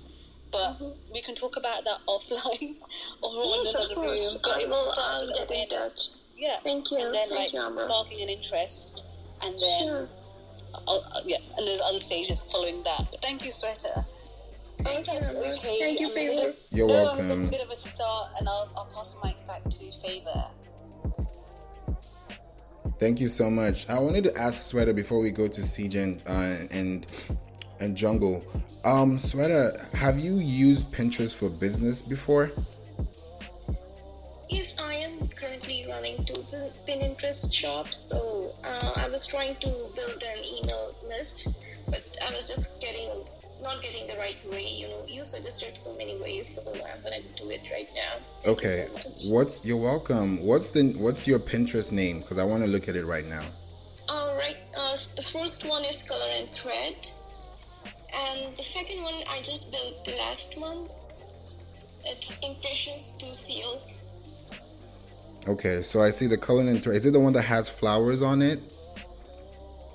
But Mhm. we can talk about that offline or on Yes, of another room. But it will, starts I'll with awareness. Yeah. Thank you. And then Thank like you, sparking an interest, and then Sure. yeah, and there's other stages following that. But thank you, Sweta. Thank you. Okay, Thank you, I'm Favor. gonna- You're no, welcome. Just a bit of a start, and I'll, I'll pass the mic back to Favor. Thank you so much. I wanted to ask Sweta before we go to CJ and uh, and and Jungle. Um, Sweta, have you used Pinterest for business before? Yes, I am currently running two Pinterest shops. So uh, I was trying to build an email list, but I was just getting not getting the right way. You know, you suggested so many ways, so I'm gonna do it right now. You Okay. so. What's you're welcome. What's the what's your Pinterest name? Because I want to look at it right now. All right. Uh, the first one is color and thread, and the second one I just built the last one. It's impressions to seal. Okay, so I see the color and thread. Is it the one that has flowers on it?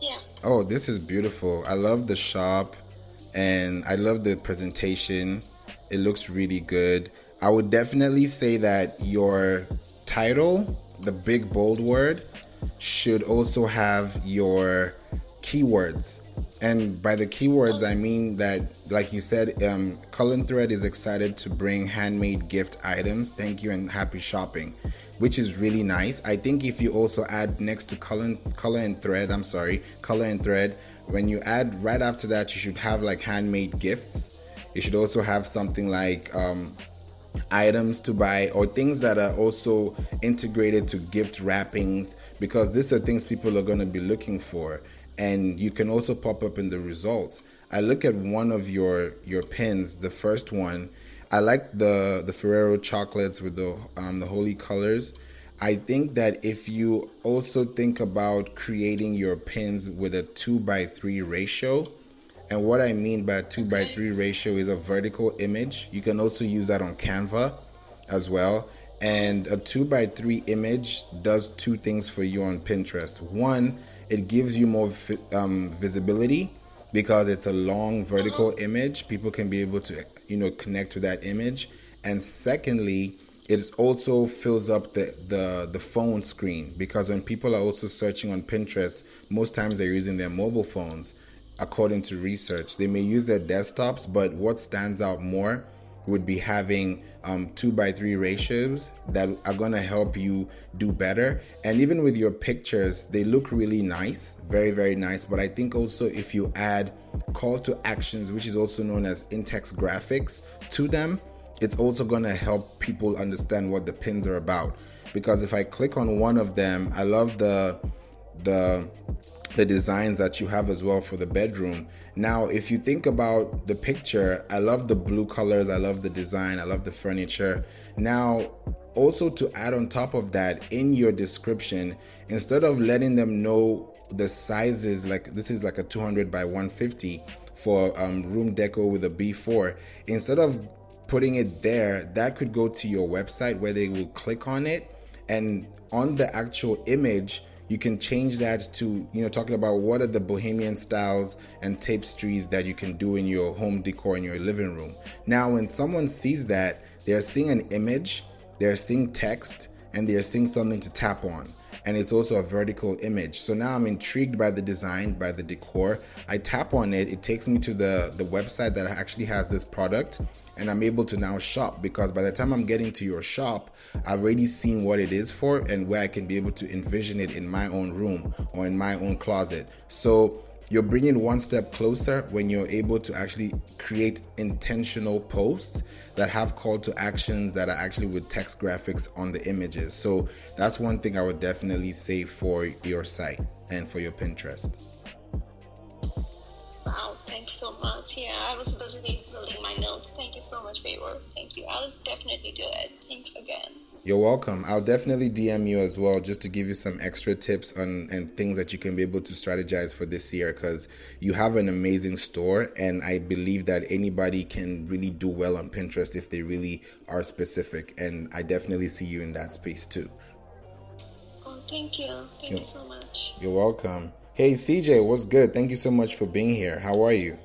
Yeah. Oh, this is beautiful. I love the shop and I love the presentation. It looks really good. I would definitely say that your title, the big bold word, should also have your keywords. And by the keywords, I mean that, like you said, um, Cullen Thread is excited to bring handmade gift items. Thank you and happy shopping, which is really nice. I think if you also add next to Cullen, color and thread, I'm sorry, color and thread, when you add right after that, you should have like handmade gifts. You should also have something like um, items to buy or things that are also integrated to gift wrappings because these are things people are going to be looking for. And you can also pop up in the results. I look at one of your your pins the first one. I like the the ferrero chocolates with the um, the holy colors i think that if you also think about creating your pins with a 2 by 3 ratio and what I mean by 2 by 3 ratio is a vertical image. You can also use that on Canva as well. And a 2 by 3 image does two things for you on Pinterest. One, it gives you more um, visibility because it's a long vertical image. People can be able to, you know, connect to that image. And secondly, it also fills up the, the the phone screen because when people are also searching on Pinterest, most times they're using their mobile phones according to research. They may use their desktops, but what stands out more would be having um, two by three ratios that are to help you do better. And even with your pictures, they look really nice, very, very nice. But I think also if you add call to actions, which is also known as in text graphics, to them, it's also going to help people understand what the pins are about. Because if I click on one of them, I love the the the designs that you have as well for the bedroom. Now, if you think about the picture, I love the blue colors, I love the design, I love the furniture. Now, also to add on top of that, in your description, instead of letting them know the sizes, like this is like a 200 by 150 for um, room deco with a B4, instead of putting it there, that could go to your website where they will click on it. And on the actual image you can change that to you know talking about what are the bohemian styles and tapestries that you can do in your home decor in your living room. Now when someone sees that they're seeing an image they're seeing text and they're seeing something to tap on. And it's also a vertical image. So now i'm intrigued by the design by the decor. I tap on it. It takes me to the the website that actually has this product and I'm able to now shop because by the time I'm getting to your shop, I've already seen what it is for and where I can be able to envision it in my own room or in my own closet. So you're bringing one step closer when you're able to actually create intentional posts that have call to actions that are actually with text graphics on the images. So that's one thing I would definitely say for your site and for your Pinterest. Wow, thanks so much. Yeah, I was busy building my notes. Thank you so much, Favor. Thank you. I'll definitely do it. Thanks again. You're welcome. I'll definitely DM you as well just to give you some extra tips on and things that you can be able to strategize for this year because you have an amazing store and I believe that anybody can really do well on Pinterest if they really are specific and I definitely see you in that space too. Oh, thank you. Thank Yep. you so much. You're welcome. Hey CJ, what's good? Thank you so much for being here. How are you?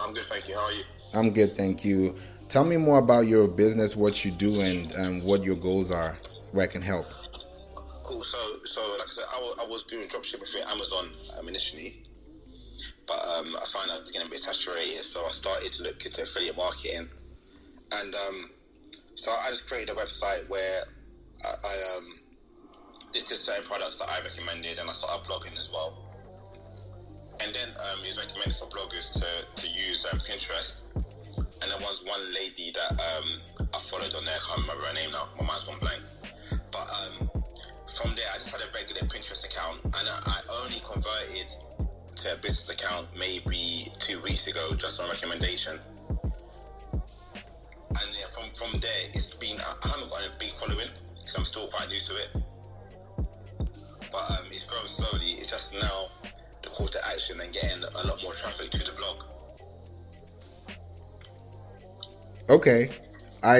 I'm good, thank you. How are you? I'm good, thank you. Tell me more about your business, what you do, and um, what your goals are, where I can help. Cool. So, so like I said, I I was doing dropshipping through Amazon um, initially, but um, I found out was getting a bit saturated, so I started to look into affiliate marketing, and um, so I just created a website where I, I um, listed certain products that I recommended, and I started blogging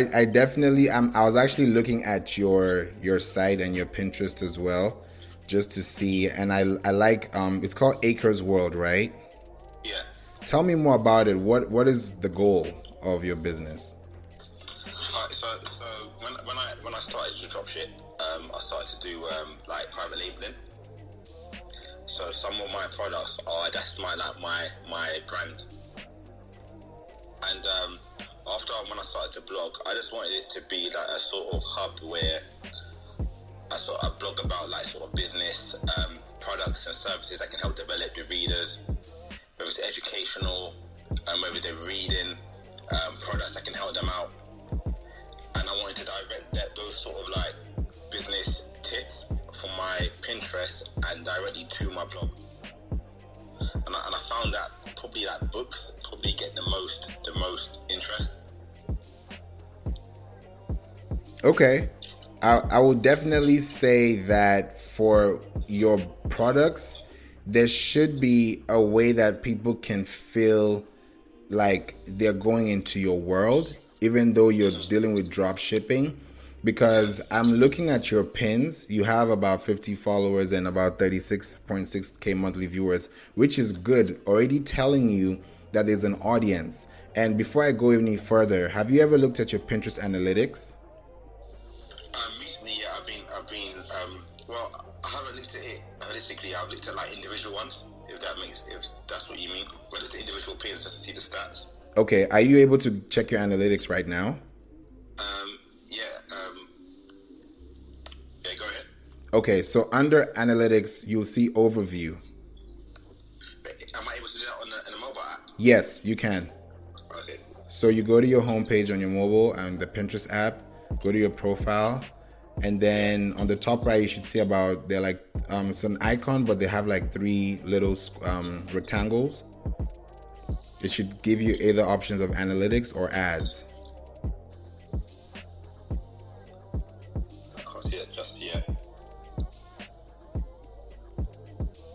I, I definitely I was actually looking at your your site and your Pinterest as well just to see and I I like um it's called Akers World, right? Yeah. Tell me more about it. What what is the goal of your business? Would definitely say that for your products, there should be a way that people can feel like they're going into your world, even though you're dealing with drop shipping. Because I'm looking at your pins, you have about 50 followers and about 36.6k monthly viewers, which is good, already telling you that there's an audience. And before I go any further, have you ever looked at your Pinterest analytics? Makes, if that's what you mean. But it's the individual pins just to see the stats. Okay, are you able to check your analytics right now? Um, yeah, um, yeah, go ahead. Okay, so under analytics, you'll see overview. Am I able to do that on the, on the mobile app? Yes, you can. Okay. So you go to your homepage on your mobile and the Pinterest app, go to your profile, and then on the top right, you should see about they're like um, it's an icon, but they have like three little um, rectangles. It should give you either options of analytics or ads. I can't see it just yet.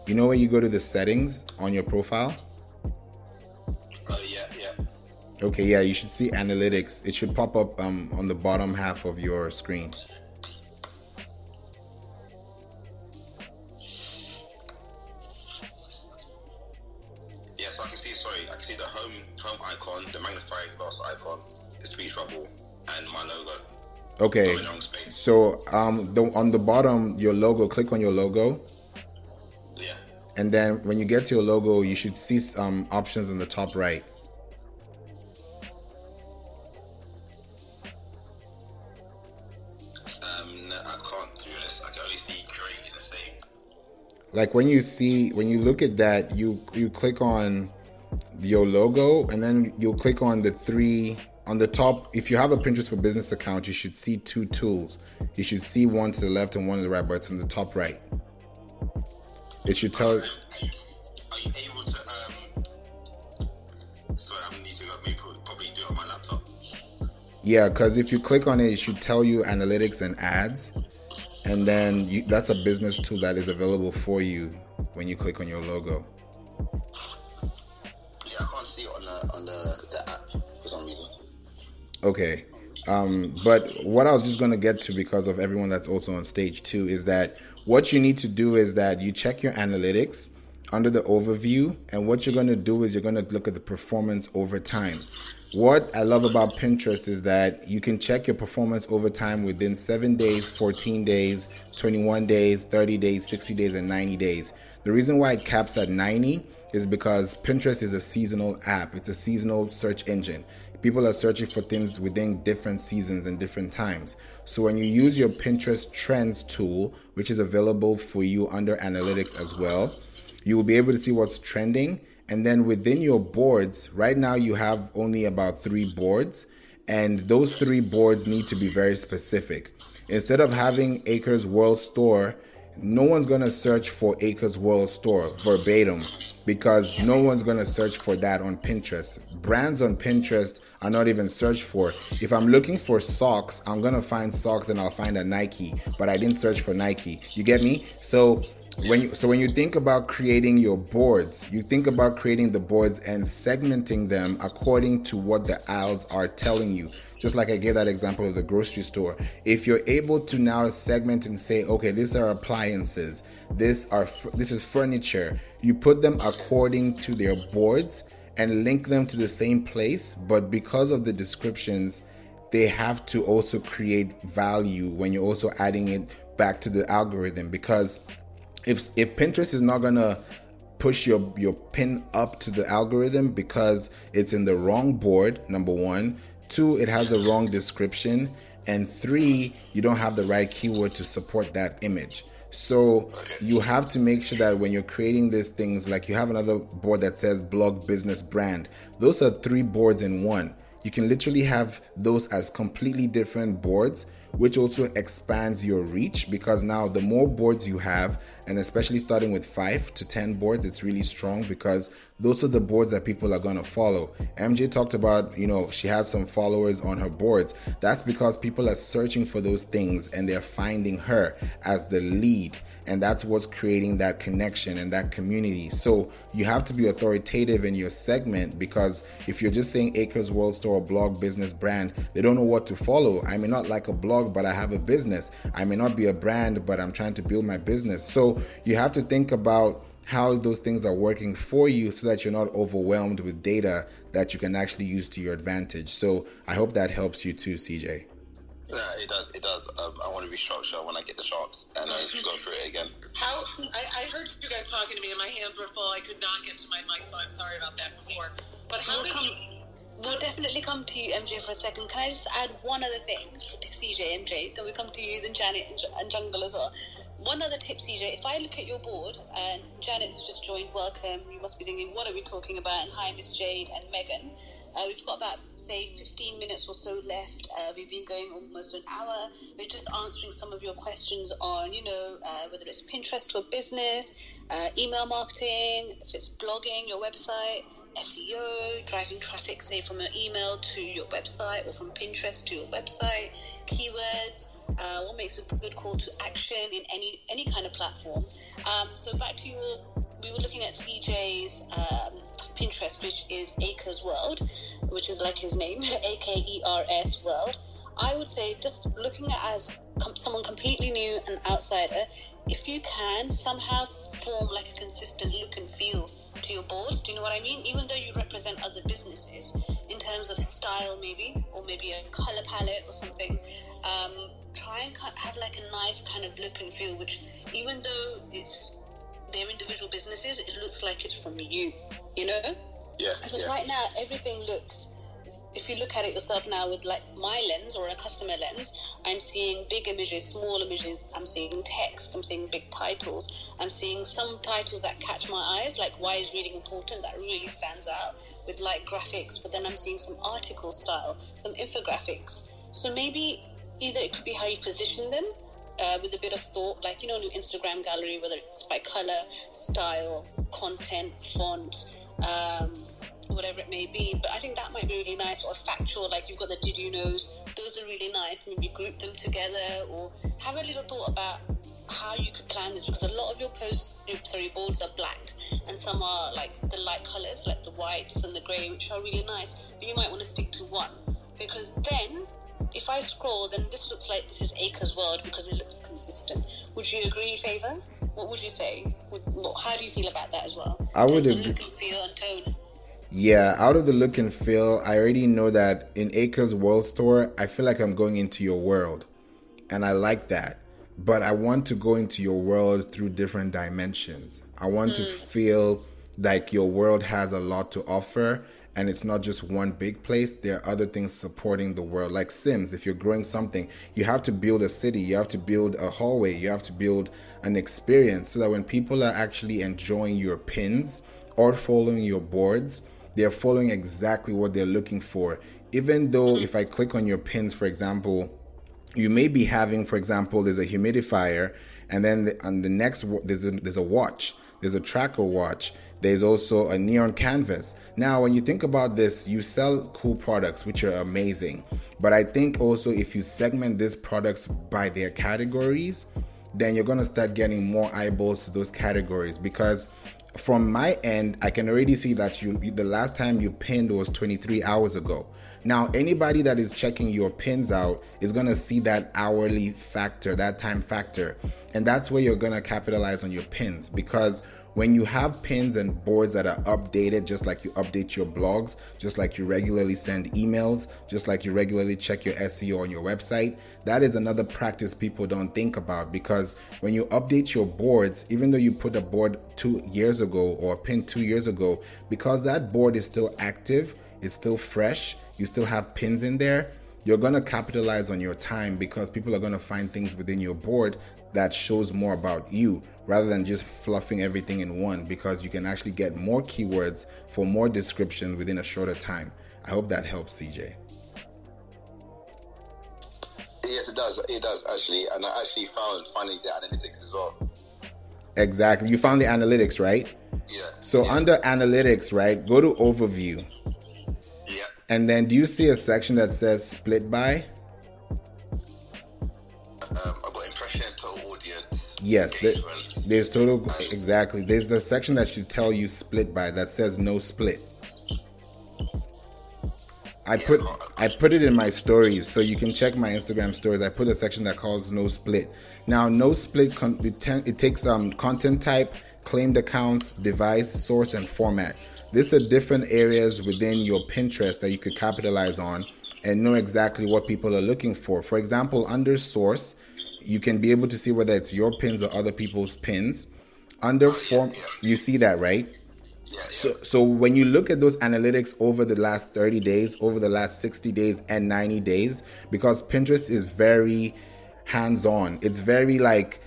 You know where you go to the settings on your profile? Oh, yeah, yeah. Okay, yeah, you should see analytics. It should pop up um, on the bottom half of your screen. Okay, in the wrong space. so um, the, on the bottom, your logo, click on your logo. Yeah. And then when you get to your logo, you should see some options on the top right. Um, no, I can't do this. I can only see create and save. Like when you see when you look at that, you you click on your logo and then you'll click on the three on the top. If you have a Pinterest for Business account, you should see two tools. You should see one to the left and one to the right, but it's on the top right. It should tell are, you, are you able to, um, sorry, I need to probably do it on my laptop. Yeah, because if you click on it, it should tell you analytics and ads, and then you, that's a business tool that is available for you when you click on your logo. Yeah, I can't see it on the, on the Okay. Um, but what I was just going to get to because of everyone that's also on stage too is that what you need to do is that you check your analytics under the overview, and what you're going to do is you're going to look at the performance over time. What I love about Pinterest is that you can check your performance over time within seven days, 14 days, 21 days, 30 days, 60 days, and 90 days. The reason why it caps at 90 is because Pinterest is a seasonal app. It's a seasonal search engine. People are searching for things within different seasons and different times. So when you use your Pinterest Trends tool, which is available for you under analytics as well, you will be able to see what's trending. And then within your boards, right now you have only about three boards, and those three boards need to be very specific. Instead of having Akers World Store, no one's gonna search for Akers World Store verbatim because no one's gonna search for that on Pinterest. Brands on Pinterest are not even searched for. If I'm looking for socks, I'm gonna find socks and I'll find a Nike, but I didn't search for Nike. You get me? So when you so when you think about creating your boards you think about creating the boards and segmenting them according to what the aisles are telling you just like i gave that example of the grocery store if you're able to now segment and say okay these are appliances this are this is furniture you put them according to their boards and link them to the same place but because of the descriptions they have to also create value when you're also adding it back to the algorithm because if if Pinterest is not gonna push your your pin up to the algorithm because it's in the wrong board, number one. Two, it has a wrong description. And three, you don't have the right keyword to support that image. So you have to make sure that when you're creating these things, like you have another board that says blog business brand, those are three boards in one. You can literally have those as completely different boards which also expands your reach because now the more boards you have, and especially starting with five to 10 boards, it's really strong because those are the boards that people are going to follow. MJ talked about, you know, she has some followers on her boards. That's because people are searching for those things and they're finding her as the lead and that's what's creating that connection and that community. So you have to be authoritative in your segment because if you're just saying Akers World Store blog business brand, they don't know what to follow. I may not like a blog, but I have a business. I may not be a brand, but I'm trying to build my business. So you have to think about how those things are working for you so that you're not overwhelmed with data that you can actually use to your advantage. So I hope that helps you too, CJ. Yeah, it does. It does. Um, I want to restructure when I get the chance and I just go through it again. How I, I heard you guys talking to me and my hands were full. I could not get to my mic, so I'm sorry about that before. But how we'll did come, you? We'll definitely come to you, MJ, for a second. Can I just add one other thing to CJ, MJ? Then we come to you, then Janet and Jungle as well. One other tip, CJ, if I look at your board, and Janet has just joined, welcome, you must be thinking, what are we talking about? And hi, Miss Jade and Megan. Uh, we've got about, say, 15 minutes or so left. Uh, we've been going almost an hour. We're just answering some of your questions on, you know, uh, whether it's Pinterest a business, uh, email marketing, if it's blogging, your website, SEO, driving traffic, say, from an email to your website or from Pinterest to your website, keywords uh, what makes a good call to action in any any kind of platform. Um, so back to your, we were looking at CJ's um, Pinterest, which is Akers World, which is like his name, A K E R S World. I would say just looking at as someone completely new and outsider, if you can somehow form like a consistent look and feel to your boards. Do you know what I mean? Even though you represent other businesses in terms of style, maybe, or maybe a color palette or something. Um, try and have like a nice kind of look and feel, which even though it's their individual businesses, it looks like it's from you, you know? Yeah. Because yeah. right now, everything looks, if you look at it yourself now with like my lens or a customer lens, I'm seeing big images, small images, I'm seeing text, I'm seeing big titles, I'm seeing some titles that catch my eyes, like why is reading important, that really stands out with like graphics, but then I'm seeing some article style, some infographics. So maybe either it could be how you position them uh, with a bit of thought, like you know, your Instagram gallery, whether it's by color, style, content, font, um, whatever it may be. But I think that might be really nice, or factual, like you've got the did you knows. Those are really nice. Maybe group them together, or have a little thought about how you could plan this because a lot of your posts, sorry, boards are black, and some are like the light colors, like the whites and the grey, which are really nice. But you might want to stick to one because then if I scroll, then this looks like this is Akers World because it looks consistent. Would you agree, Favor? What would you say? How do you feel about that as well? I would agree. Look and feel and tone. Yeah, out of the look and feel, I already know that in Akers World Store, I feel like I'm going into your world. And I like that. But I want to go into your world through different dimensions. I want mm. to feel like your world has a lot to offer and it's not just one big place there are other things supporting the world like sims. If you're growing something you have to build a city you have to build a hallway you have to build an experience so that when people are actually enjoying your pins or following your boards they're following exactly what they're looking for. Even though if i click on your pins for example you may be having for example there's a humidifier and then the, on the next there's a, there's a watch there's a tracker watch there's also a neon canvas. Now, when you think about this, you sell cool products, which are amazing. But I think also if you segment these products by their categories, then you're to start getting more eyeballs to those categories because from my end, I can already see that you the last time you pinned was 23 hours ago. Now, anybody that is checking your pins out is going to see that hourly factor, that time factor. And that's where you're going to capitalize on your pins because when you have pins and boards that are updated, just like you update your blogs, just like you regularly send emails, just like you regularly check your SEO on your website, that is another practice people don't think about because when you update your boards, even though you put a board two years ago or a pin two years ago, because that board is still active, it's still fresh, you still have pins in there, you're going to capitalize on your time because people are going to find things within your board that shows more about you rather than just fluffing everything in one because you can actually get more keywords for more description within a shorter time. I hope that helps, CJ. Yes, it does. It does actually, and I actually found finding the analytics as well. Exactly. You found the analytics, right? Yeah. So yeah. under analytics, right, go to overview. And then do you see a section that says split by? Um, I got impressions, total audience. Yes. engagements. there's total exactly. There's the section that should tell you split by that says no split. I put I put it in my stories, so you can check my Instagram stories. I put a section that calls no split. Now, no split con- it takes um content type, claimed accounts, device, source, and format. These are different areas within your Pinterest that you could capitalize on and know exactly what people are looking for. For example, under source, you can be able to see whether it's your pins or other people's pins. Under oh, form, you see that, right? So, so when you look at those analytics over the last 30 days, over the last 60 days, and 90 days, because Pinterest is very hands on, it's very like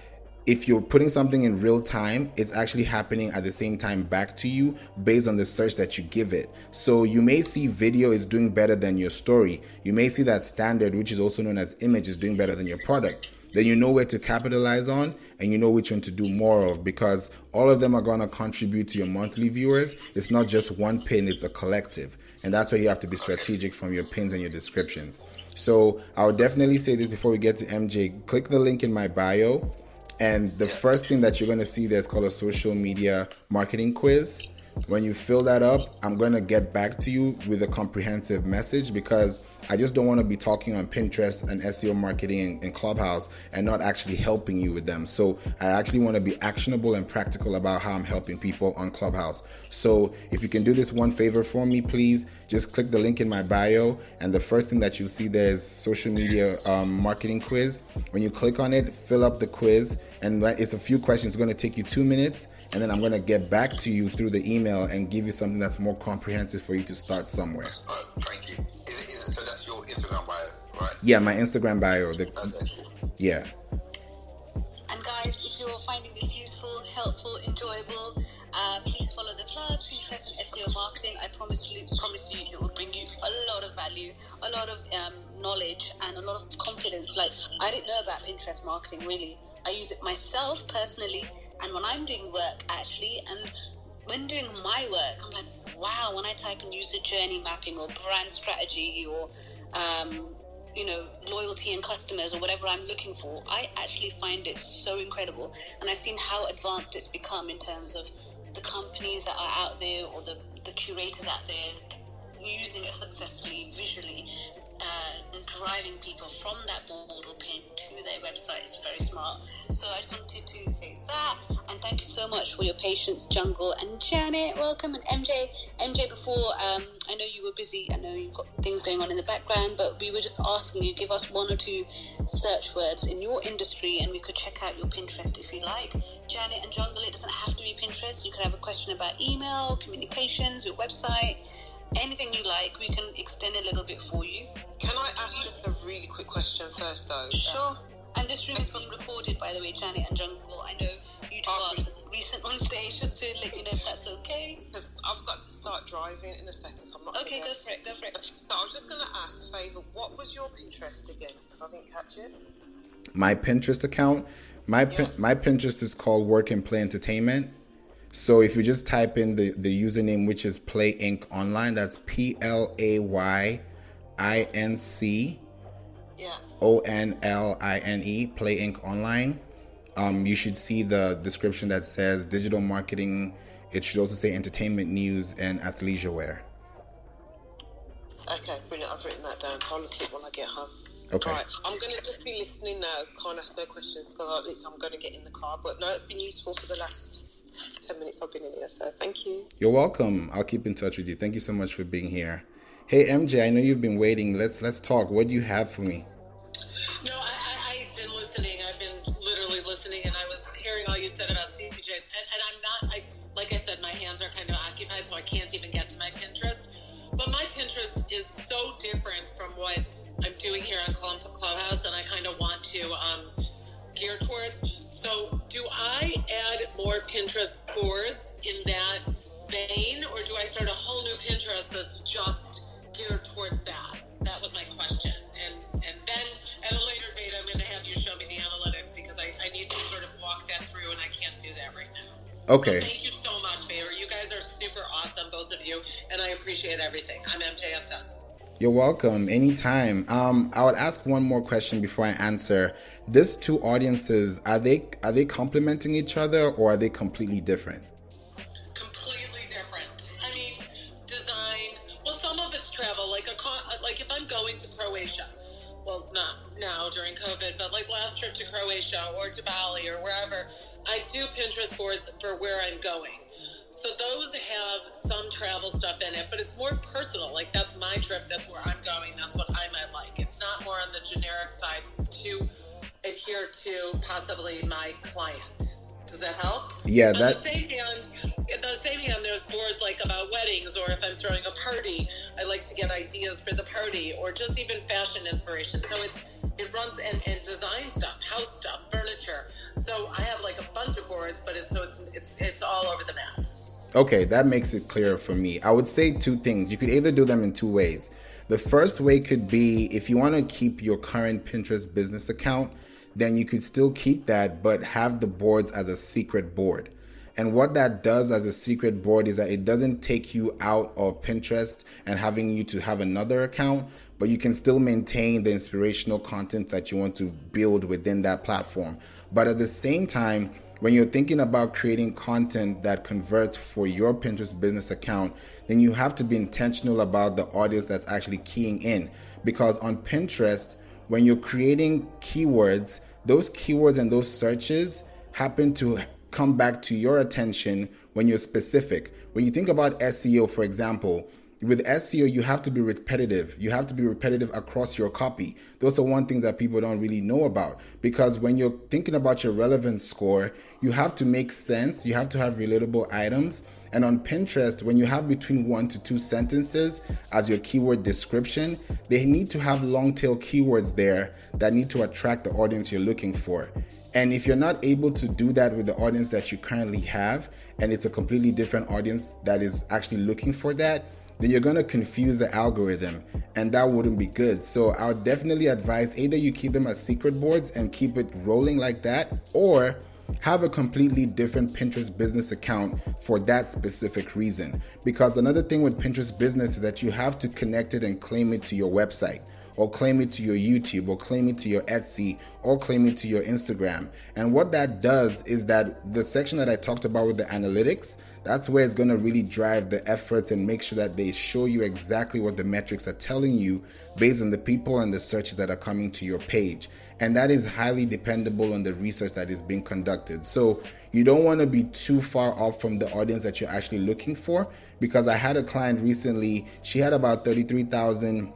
if you're putting something in real time, it's actually happening at the same time back to you based on the search that you give it. So you may see video is doing better than your story. You may see that standard, which is also known as image, is doing better than your product. Then you know where to capitalize on and you know which one to do more of because all of them are going to contribute to your monthly viewers. It's not just one pin, it's a collective. And that's why you have to be strategic from your pins and your descriptions. So I would definitely say this before we get to MJ. Click the link in my bio and the first thing that you're going to see there is called a social media marketing quiz. When you fill that up, I'm going to get back to you with a comprehensive message because I just don't want to be talking on Pinterest and SEO marketing and, and Clubhouse and not actually helping you with them. So I actually want to be actionable and practical about how I'm helping people on Clubhouse. So if you can do this one favor for me, please just click the link in my bio. And the first thing that you'll see there is social media um, marketing quiz. When you click on it, fill up the quiz. And it's a few questions. It's going to take you two minutes. And then I'm going to get back to you through the email and give you something that's more comprehensive for you to start somewhere. Oh, thank you. Is it, is it, so that's your Instagram bio, right? Yeah, my Instagram bio. The, That's yeah. And guys, if you're finding this useful, helpful, enjoyable, uh, please follow the club, Pinterest and SEO marketing. I promise you, promise you, it will bring you a lot of value, a lot of um, knowledge, and a lot of confidence. Like I didn't know about Pinterest marketing really. I use it myself personally, and when I'm doing work actually, and when doing my work, I'm like, wow. When I type in user journey mapping or brand strategy or um, you know, loyalty and customers or whatever I'm looking for, I actually find it so incredible. And I've seen how advanced it's become in terms of the companies that are out there or the, the curators out there using it successfully visually. Uh, driving people from that or pin to their website is very smart. So I just wanted to say that. And thank you so much for your patience, Jungle and Janet. Welcome. And MJ, MJ, before um, I know you were busy, I know you've got things going on in the background, but we were just asking you give us one or two search words in your industry and we could check out your Pinterest if you like. Janet and Jungle, it doesn't have to be Pinterest. You could have a question about email, communications, your website anything you like, we can extend a little bit for you. Can I ask just a really quick question first, though? Um, sure. And this room is being recorded, by the way, Janet and Jungle. I know you two oh, are recent on stage, just to let you know if that's okay. Because I've got to start driving in a second, so I'm not. Okay, go for it. Go for it. So I was just going to ask, Favor, what was your Pinterest again? Because I didn't catch it. My Pinterest account. My yeah. my Pinterest is called Work and Play Entertainment. So if you just type in the, the username, which is Play Inc. Online, that's P L A Y I N C O N L I N E, Play Inc. Online. Um, you should see the description that says digital marketing. It should also say entertainment news and athleisure wear. Okay, brilliant. I've written that down. I'll look at it when I get home. Okay. Right, I'm going to just be listening now. Can't ask no questions because at least I'm going to get in the car. But no, it's been useful for the last 10 minutes I've been in here. So thank you. You're welcome. I'll keep in touch with you. Thank you so much for being here. Hey MJ, I know you've been waiting. Let's let's talk. What do you have for me? No, I, I, have been listening. I've been literally listening, and I was hearing all you said about CPJs. And, and I'm not, I, like I said, my hands are kind of occupied, so I can't even get to my Pinterest. But my Pinterest is so different from what I'm doing here on Clubhouse, and I kind of want to um, gear towards. I add more Pinterest boards in that vein, or do I start a whole new Pinterest that's just geared towards that? That was my question. And and then at a later date, I'm going to have you show me the analytics because I, I need to sort of walk that through, and I can't do that right now. Okay. So thank you so much, Favor. You guys are super awesome, both of you, and I appreciate everything. I'm MJ. I'm done. You're welcome. Anytime. Um, I would ask one more question before I answer. These two audiences are they are they complementing each other or are they completely different? Completely different. I mean, design. Well, some of it's travel. Like a like if I'm going to Croatia, well, not now during COVID, but like last trip to Croatia or to Bali or wherever, I do Pinterest boards for where I'm going. So those have some travel stuff in it, but it's more personal. Like that's my trip, that's where I'm help? Yeah, that. On the same hand, in the same hand, there's boards like about weddings, or if I'm throwing a party, I like to get ideas for the party, or just even fashion inspiration. So it's it runs and, and design stuff, house stuff, furniture. So I have like a bunch of boards, but it's so it's it's it's all over the map. Okay, that makes it clearer for me. I would say two things. You could either do them in two ways. The first way could be if you want to keep your current Pinterest business account, then you could still keep that, but have the boards as a secret board. And what that does as a secret board is that it doesn't take you out of Pinterest and having you to have another account, but you can still maintain the inspirational content that you want to build within that platform. But at the same time, when you're thinking about creating content that converts for your Pinterest business account, then you have to be intentional about the audience that's actually keying in. Because on Pinterest, when you're creating keywords, those keywords and those searches happen to come back to your attention when you're specific. When you think about SEO, for example, with SEO, you have to be repetitive. You have to be repetitive across your copy. Those are one thing that people don't really know about because when you're thinking about your relevance score, you have to make sense. You have to have relatable items. And on Pinterest, when you have between one to two sentences as your keyword description, they need to have long tail keywords there that need to attract the audience you're looking for. And if you're not able to do that with the audience that you currently have, and it's a completely different audience that is actually looking for that, then you're going to confuse the algorithm and that wouldn't be good. So I would definitely advise either you keep them as secret boards and keep it rolling like that or have a completely different Pinterest business account for that specific reason. Because another thing with Pinterest business is that you have to connect it and claim it to your website or claim it to your YouTube or claim it to your Etsy or claim it to your Instagram. And what that does is that the section that I talked about with the analytics, that's where it's going to really drive the efforts and make sure that they show you exactly what the metrics are telling you based on the people and the searches that are coming to your page. And that is highly dependable on the research that is being conducted. So you don't want to be too far off from the audience that you're actually looking for because I had a client recently, she had about 33,000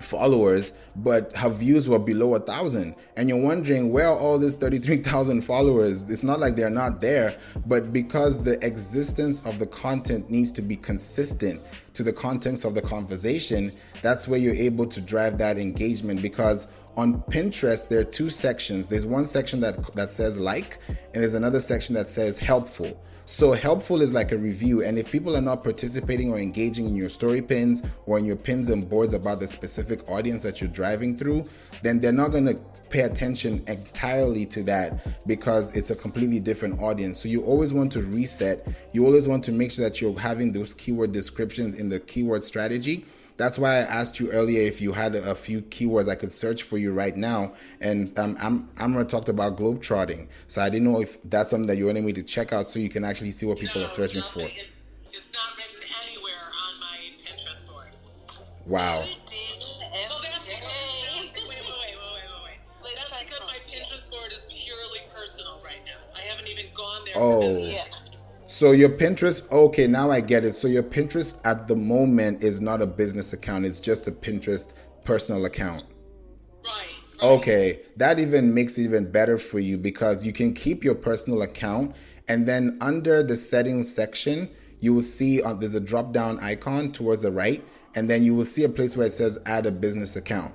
followers, but her views were below a thousand. And you're wondering where all these 33,000 followers? It's not like they're not there, but because the existence of the content needs to be consistent to the contents of the conversation, that's where you're able to drive that engagement because on Pinterest there are two sections. There's one section that that says like and there's another section that says helpful. So helpful is like a review, and if people are not participating or engaging in your story pins or in your pins and boards about the specific audience that you're driving through, then they're not going to pay attention entirely to that because it's a completely different audience. So you always want to reset. You always want to make sure that you're having those keyword descriptions in the keyword strategy that's why I asked you earlier if you had a few keywords I could search for you right now. And um, I'm Amra talked about globetrotting, so I didn't know if that's something that you wanted me to check out so you can actually see what people No, are searching nothing. for. It- it's not written anywhere on my Pinterest board. Wow. Well, that's because, wait, wait, wait, wait, wait, wait, wait. Let's That's because my. Pinterest board is purely personal right now. I haven't even gone there Oh. For business. Yeah. So your Pinterest, okay, now I get it. So your Pinterest at the moment is not a business account; it's just a Pinterest personal account. Right. right. Okay, that even makes it even better for you because you can keep your personal account and then under the settings section, you will see uh, there's a drop down icon towards the right, and then you will see a place where it says add a business account.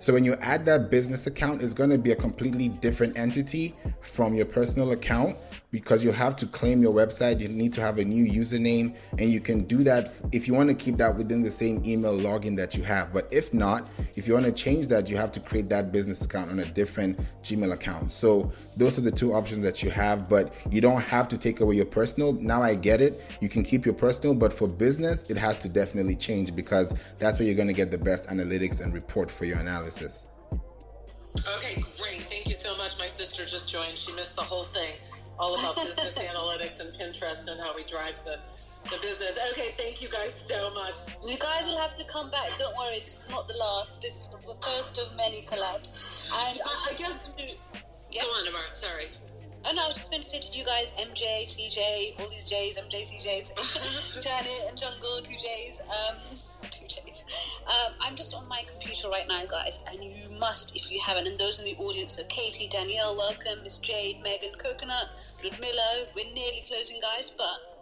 So when you add that business account, it's going to be a completely different entity from your personal account because you'll have to claim your website. You need to have a new username, and you can do that if you want to keep that within the same email login that you have. But if not, if you want to change that, you have to create that business account on a different Gmail account. So those are the two options that you have, but you don't have to take away your personal. Now I get it. You can keep your personal, but for business, it has to definitely change because that's where you're going to get the best analytics and report for your analysis. Okay, great. Thank you so much. My sister just joined. She missed the whole thing, all about business analytics and Pinterest and how we drive the, the business. Okay, thank you guys so much. You guys will have to come back. Don't worry, this is not the last. This is the first of many collabs. And But I guess. to, Go on, Amar. Sorry. Oh no, I was just going to say to you guys, MJ, CJ, all these J's, MJ, CJs, Janet and Jungle, two J's, um, two J's. Um, I'm just on my computer right now, guys, and you must, if you haven't, and those in the audience so Katie, Danielle, welcome, Miss Jade, Megan, Coconut, Ludmilla. We're nearly closing, guys, but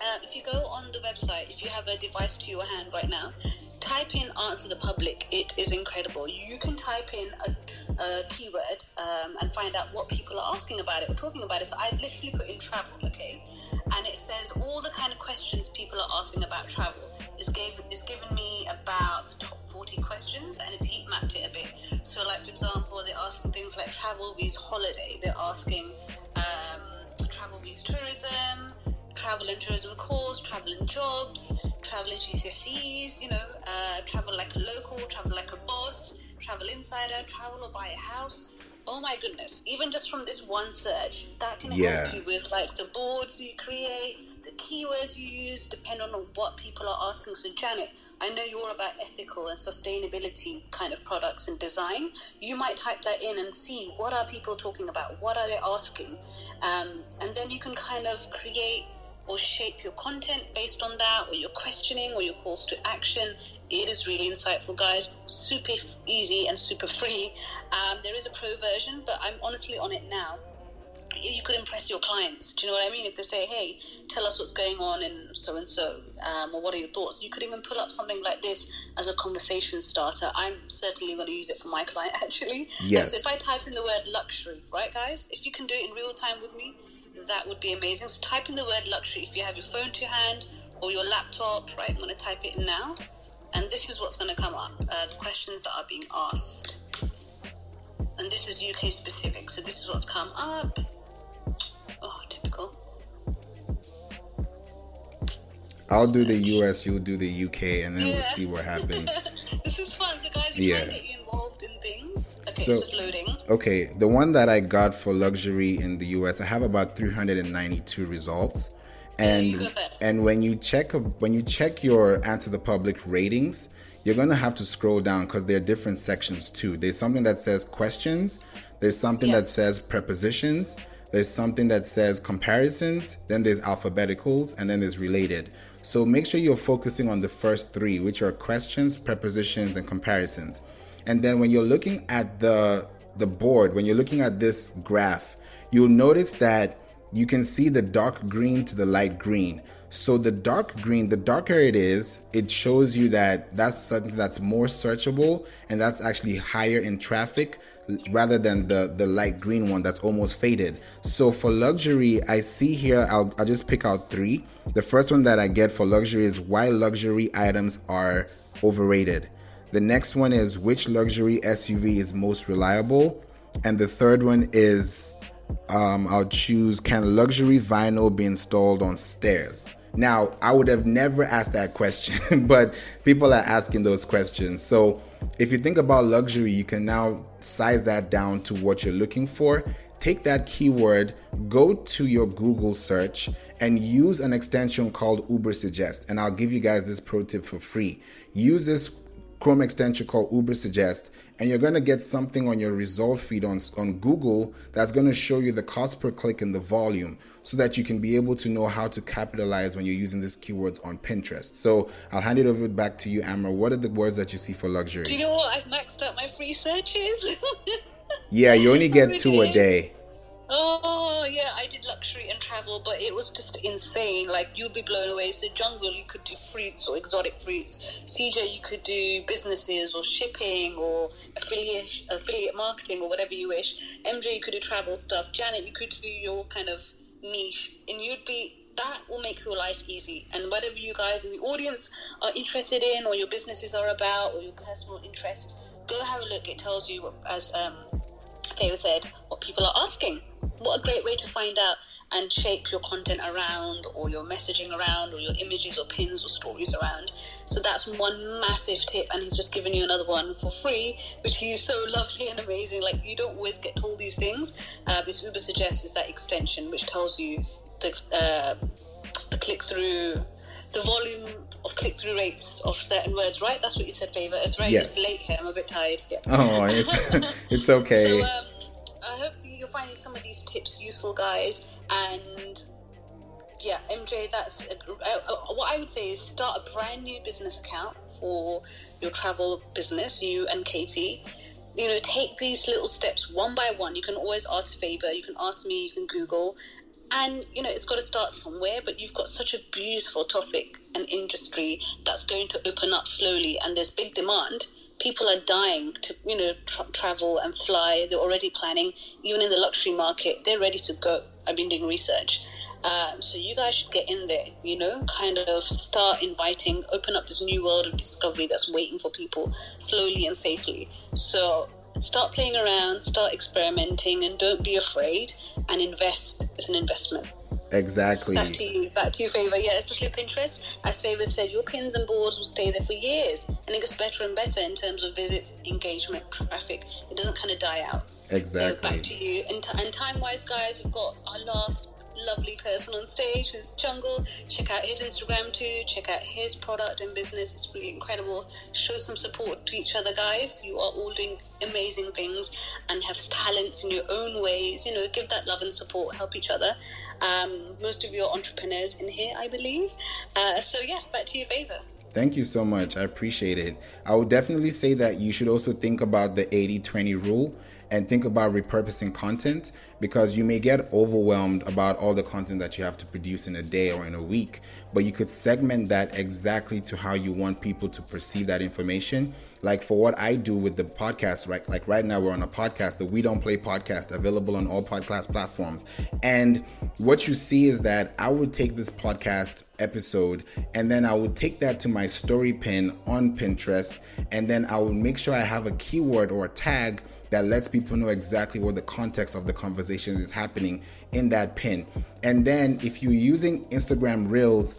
uh, if you go on the website, if you have a device to your hand right now, type in answer the public. It is incredible. You can type in a, a keyword um, and find out what people are asking about it or talking about it. So I've literally put in travel, okay? And it says all the kind of questions people are asking about travel. It's, gave, it's given me about the top 40 questions and it's heat mapped it a bit. So, like, for example, they're asking things like travel vs holiday, they're asking um, travel vs tourism, travel and tourism course, travel and jobs, travel and GCSEs, you know, uh, travel like a local, travel like a boss, travel insider, travel or buy a house. Oh my goodness, even just from this one search, that can Yeah. help you with like the boards you create, the keywords you use, depend on what people are asking. So, Janet, I know you're about ethical and sustainability kind of products and design. You might type that in and see what are people talking about, what are they asking, um, and then you can kind of create or shape your content based on that, or your questioning, or your calls to action. It is really insightful, guys. Super easy and super free. Um, there is a pro version, but I'm honestly on it now. You could impress your clients. Do you know what I mean? If they say, "Hey, tell us what's going on in so and so," or "What are your thoughts?" You could even pull up something like this as a conversation starter. I'm certainly going to use it for my client actually. Yes. if I type in the word luxury, right, guys? If you can do it in real time with me, that would be amazing. So type in the word luxury if you have your phone to hand or your laptop, right? I'm going to type it in now. And this is what's going to come up uh, the questions that are being asked. And this is UK specific, so this is what's come up. Oh, typical. I'll do the US, you'll do the UK, and then we'll see what happens. this is fun. So, guys, to Yeah. try get you involved in things. Okay, So- it's just loading. Okay, the one that I got for luxury in the US, I have about 392 results. And and when you check when you check your answer the public ratings, you're gonna have to scroll down because there are different sections too. There's something that says questions, there's something Yeah. that says prepositions, there's something that says comparisons, then there's alphabeticals, and then there's related. So make sure you're focusing on the first three, which are questions, prepositions, and comparisons. And then when you're looking at the the board, when you're looking at this graph, you'll notice that you can see the dark green to the light green. So the dark green, the darker it is, it shows you that that's something that's more searchable and that's actually higher in traffic rather than the the light green one that's almost faded. So for luxury, I see here I'll I'll just pick out 3. The first one that I get for luxury is why luxury items are overrated. The next one is which luxury SUV is most reliable, and the third one is um, I'll choose can luxury vinyl be installed on stairs? Now, I would have never asked that question, but people are asking those questions. So, if you think about luxury, you can now size that down to what you're looking for. Take that keyword, go to your Google search, and use an extension called Ubersuggest. And I'll give you guys this pro tip for free. Use this Chrome extension called Ubersuggest, and you're going to get something on your result feed on, on Google that's going to show you the cost per click and the volume so that you can be able to know how to capitalize when you're using these keywords on Pinterest. So I'll hand it over back to you, Amber. What are the words that you see for luxury? Do you know what? I've maxed out my free searches. Yeah, you only get two a day. Oh yeah, I did luxury and travel, but it was just insane. Like you'd be blown away. So jungle, you could do fruits or exotic fruits. CJ, you could do businesses or shipping or affiliate affiliate marketing or whatever you wish. MJ, you could do travel stuff. Janet, you could do your kind of niche, and you'd be that will make your life easy. And whatever you guys in the audience are interested in, or your businesses are about, or your personal interests, go have a look. It tells you as um, said, what people are asking. What a great way to find out and shape your content around, or your messaging around, or your images, or pins, or stories around. So that's one massive tip, and he's just given you another one for free, which he's so lovely and amazing. Like you don't always get all these things. Uh, this Uber suggests is that extension which tells you the uh, the click through, the volume of click through rates of certain words. Right? That's what you said, Favor. It's right. Yes. It's late here. I'm a bit tired. Yeah. Oh, it's, it's okay. So um, I hope you're finding some of these tips useful, guys. And yeah, MJ, that's uh, uh, what I would say is start a brand new business account for your travel business, you and Katie. You know, take these little steps one by one. You can always ask Favor, you can ask me, you can Google. And you know, it's got to start somewhere, but you've got such a beautiful topic and industry that's going to open up slowly, and there's big demand people are dying to you know tra- travel and fly. They're already planning even in the luxury market they're ready to go. I've been doing research. Um, so you guys should get in there you know kind of start inviting open up this new world of discovery that's waiting for people slowly and safely. So start playing around start experimenting and don't be afraid and invest. It's an investment exactly. Back to you, back to you, Favor. Yeah, especially Pinterest. As Favor said, your pins and boards will stay there for years, and it gets better and better in terms of visits, engagement, traffic. It doesn't kind of die out. So Exactly. back to you. And, t- and time-wise, guys, we've got our last lovely person on stage who's Jungle. Check out his Instagram too. Check out his product and business. It's really incredible. Show some support to each other, guys. You are all doing amazing things and have talents in your own ways. You know, give that love and support. Help each other. Um, most of you are entrepreneurs in here, I believe. Uh, so yeah, back to you, Favor. Thank you so much. I appreciate it. I would definitely say that you should also think about the 80 20 rule and think about repurposing content because you may get overwhelmed about all the content that you have to produce in a day or in a week. But you could segment that exactly to how you want people to perceive that information. Like for what I do with the podcast, right? Like right now, we're on a podcast, the We Don't Play podcast, available on all podcast platforms. And what you see is that I would take this podcast episode and then I would take that to my story pin on Pinterest and then I would make sure I have a keyword or a tag that lets people know exactly what the context of the conversation is happening in that pin. And then if you're using Instagram Reels,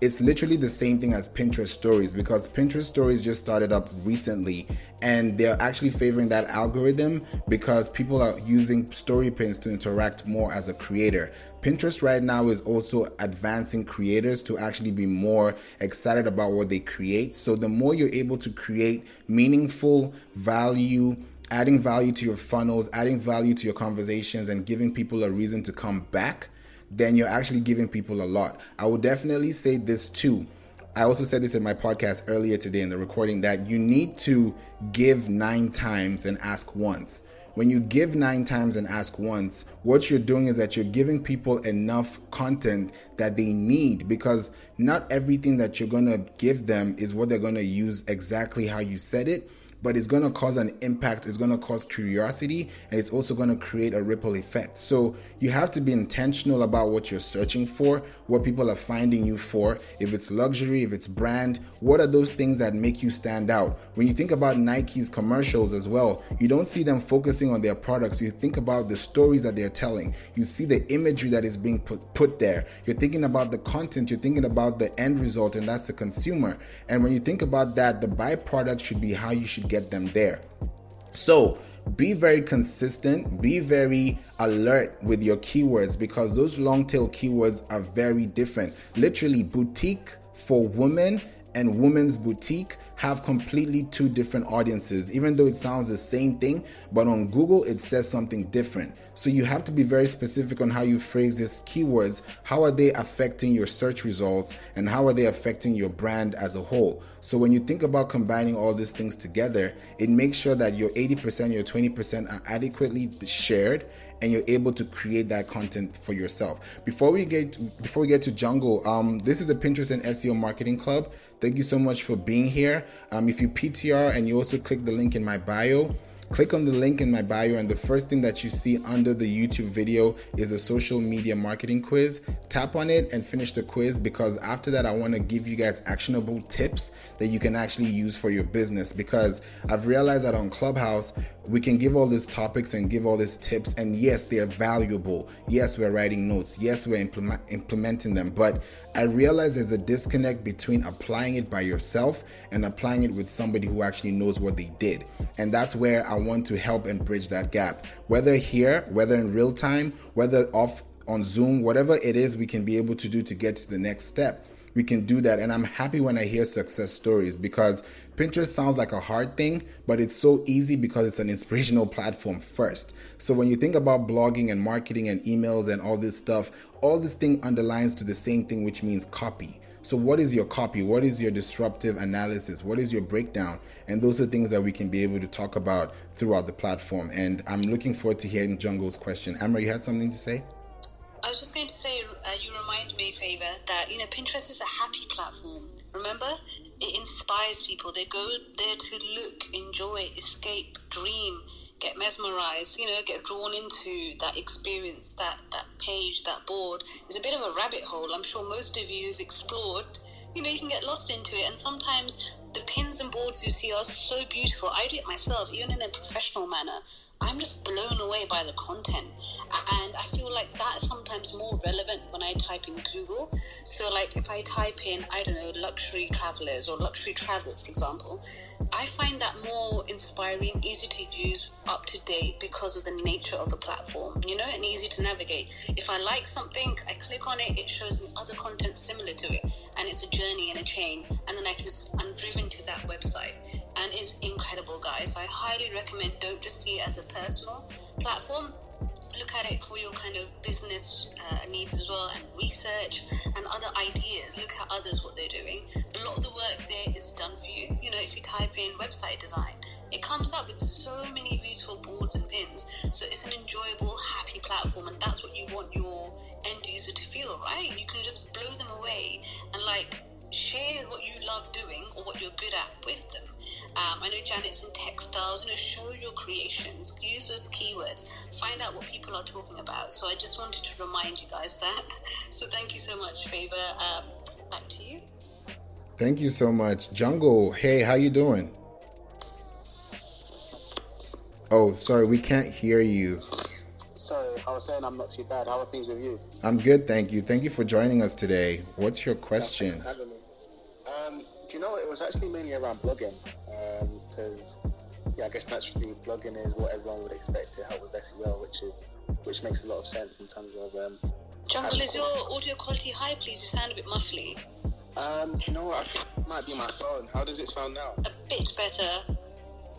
it's literally the same thing as Pinterest stories because Pinterest stories just started up recently and they're actually favoring that algorithm because people are using story pins to interact more as a creator. Pinterest right now is also advancing creators to actually be more excited about what they create. So the more you're able to create meaningful value, adding value to your funnels, adding value to your conversations, and giving people a reason to come back, then you're actually giving people a lot. I would definitely say this too. I also said this in my podcast earlier today in the recording that you need to give nine times and ask once. When you give nine times and ask once, what you're doing is that you're giving people enough content that they need because not everything that you're to give them is what they're to use exactly how you said it but it's going to cause an impact, it's going to cause curiosity, and it's also going to create a ripple effect. So you have to be intentional about what you're searching for, what people are finding you for. If it's luxury, if it's brand, what are those things that make you stand out? When you think about Nike's commercials as well, you don't see them focusing on their products. You think about the stories that they're telling. You see the imagery that is being put, put there. You're thinking about the content, you're thinking about the end result, and that's the consumer. And when you think about that, the byproduct should be how you should get them there. So, be very consistent, be very alert with your keywords because those long tail keywords are very different. Literally, boutique for women and women's boutique have completely two different audiences, even though it sounds the same thing, but on Google it says something different. So you have to be very specific on how you phrase these keywords. How are they affecting your search results and how are they affecting your brand as a whole? So when you think about combining all these things together, it makes sure that your 80%, your 20% are adequately shared and you're able to create that content for yourself. Before we get before we get to Jungle, um, this is the Pinterest and SEO Marketing Club. Thank you so much for being here. Um, if you PTR and you also click the link in my bio, Click on the link in my bio, and the first thing that you see under the YouTube video is a social media marketing quiz. Tap on it and finish the quiz because after that, I want to give you guys actionable tips that you can actually use for your business. Because I've realized that on Clubhouse, we can give all these topics and give all these tips, and yes, they're valuable. Yes, we're writing notes. Yes, we're implement- implementing them. But I realize there's a disconnect between applying it by yourself and applying it with somebody who actually knows what they did. And that's where I want to help and bridge that gap. Whether here, whether in real time, whether off on Zoom, whatever it is we can be able to do to get to the next step, we can do that. And I'm happy when I hear success stories because Pinterest sounds like a hard thing, but it's so easy because it's an inspirational platform first. So when you think about blogging and marketing and emails and all this stuff, all this thing underlines to the same thing, which means copy. So, what is your copy? What is your disruptive analysis? What is your breakdown? And those are things that we can be able to talk about throughout the platform. And I'm looking forward to hearing Jungle's question. Amber, you had something to say? I was just going to say, uh, you remind me, Favor, that you know Pinterest is a happy platform. Remember, it inspires people. They go there to look, enjoy, escape, dream, get mesmerized, you know, get drawn into that experience, that, that page, that board. It's a bit of a rabbit hole. I'm sure most of you have explored, you know, you can get lost into it. And sometimes the pins and boards you see are so beautiful. I do it myself, even in a professional manner. I'm just blown away by the content. And I feel like that's sometimes more relevant when I type in Google. So, like, if I type in, I don't know, luxury travelers or luxury travel, for example, I find that more inspiring, easy to use, up to date because of the nature of the platform, you know, and easy to navigate. If I like something, I click on it, it shows me other content similar to it, and it's a journey and a chain, and then I can I'm driven to that website, and it's incredible, guys. I highly recommend don't just see it as a personal platform, look at it for your kind of business uh, needs as well and research and other ideas. Look at others what they're doing. A lot of the work there is done for you. You know if you type in website design it comes up with so many beautiful boards and pins. So it's an enjoyable happy platform and that's what you want your end user to feel right? You can just blow them away and like share what you love doing or what you're good at with them um, I know Janet's in textiles. You know, show your creations. Use those keywords. Find out what people are talking about. So I just wanted to remind you guys that. so thank you so much, Favor. Um, back to you. Thank you so much, Jungle. Hey, how you doing? Oh, sorry, we can't hear you. Sorry, I was saying I'm not too bad. How are things with you? I'm good, thank you. Thank you for joining us today. What's your question? Thanks for having me. Um, do you know it was actually mainly around blogging because yeah, I guess naturally blogging is what everyone would expect to help with SEO, which is which makes a lot of sense in terms of. Um, Jungle, is your audio quality high, please? You sound a bit muffly. um, do you know what? I think it might be my phone. How does it sound now? A bit better.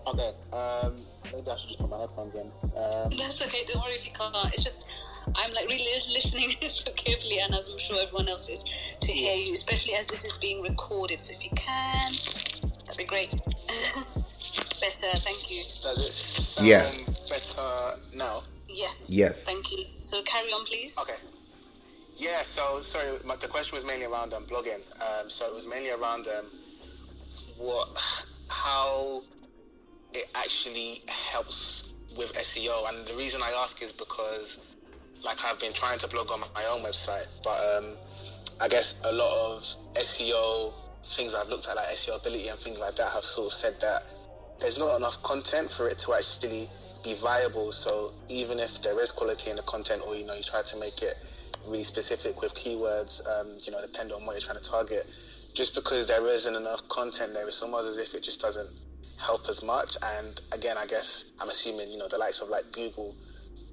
Okay. Um, maybe I should just put my headphones in. Um, That's okay. Don't worry if you can't. It's just I'm like really listening so carefully, and as I'm sure everyone else is, to hear you, especially as this is being recorded. So if you can, that'd be great. Better, thank you. does it sound Yeah. better now? Yes. Yes. Thank you. So carry on, please. Okay. Yeah, so sorry, my, the question was mainly around um, blogging. Um, so it was mainly around um, what, how it actually helps with SEO. And the reason I ask is because, like, I've been trying to blog on my own website, but um, I guess a lot of SEO things I've looked at, like Seobility and things like that, have sort of said that there's not enough content for it to actually be viable. So even if there is quality in the content, or you know, you try to make it really specific with keywords, um, you know, depending on what you're trying to target, just because there isn't enough content there, it's almost as if it just doesn't help as much. And again, I guess I'm assuming you know the likes of like Google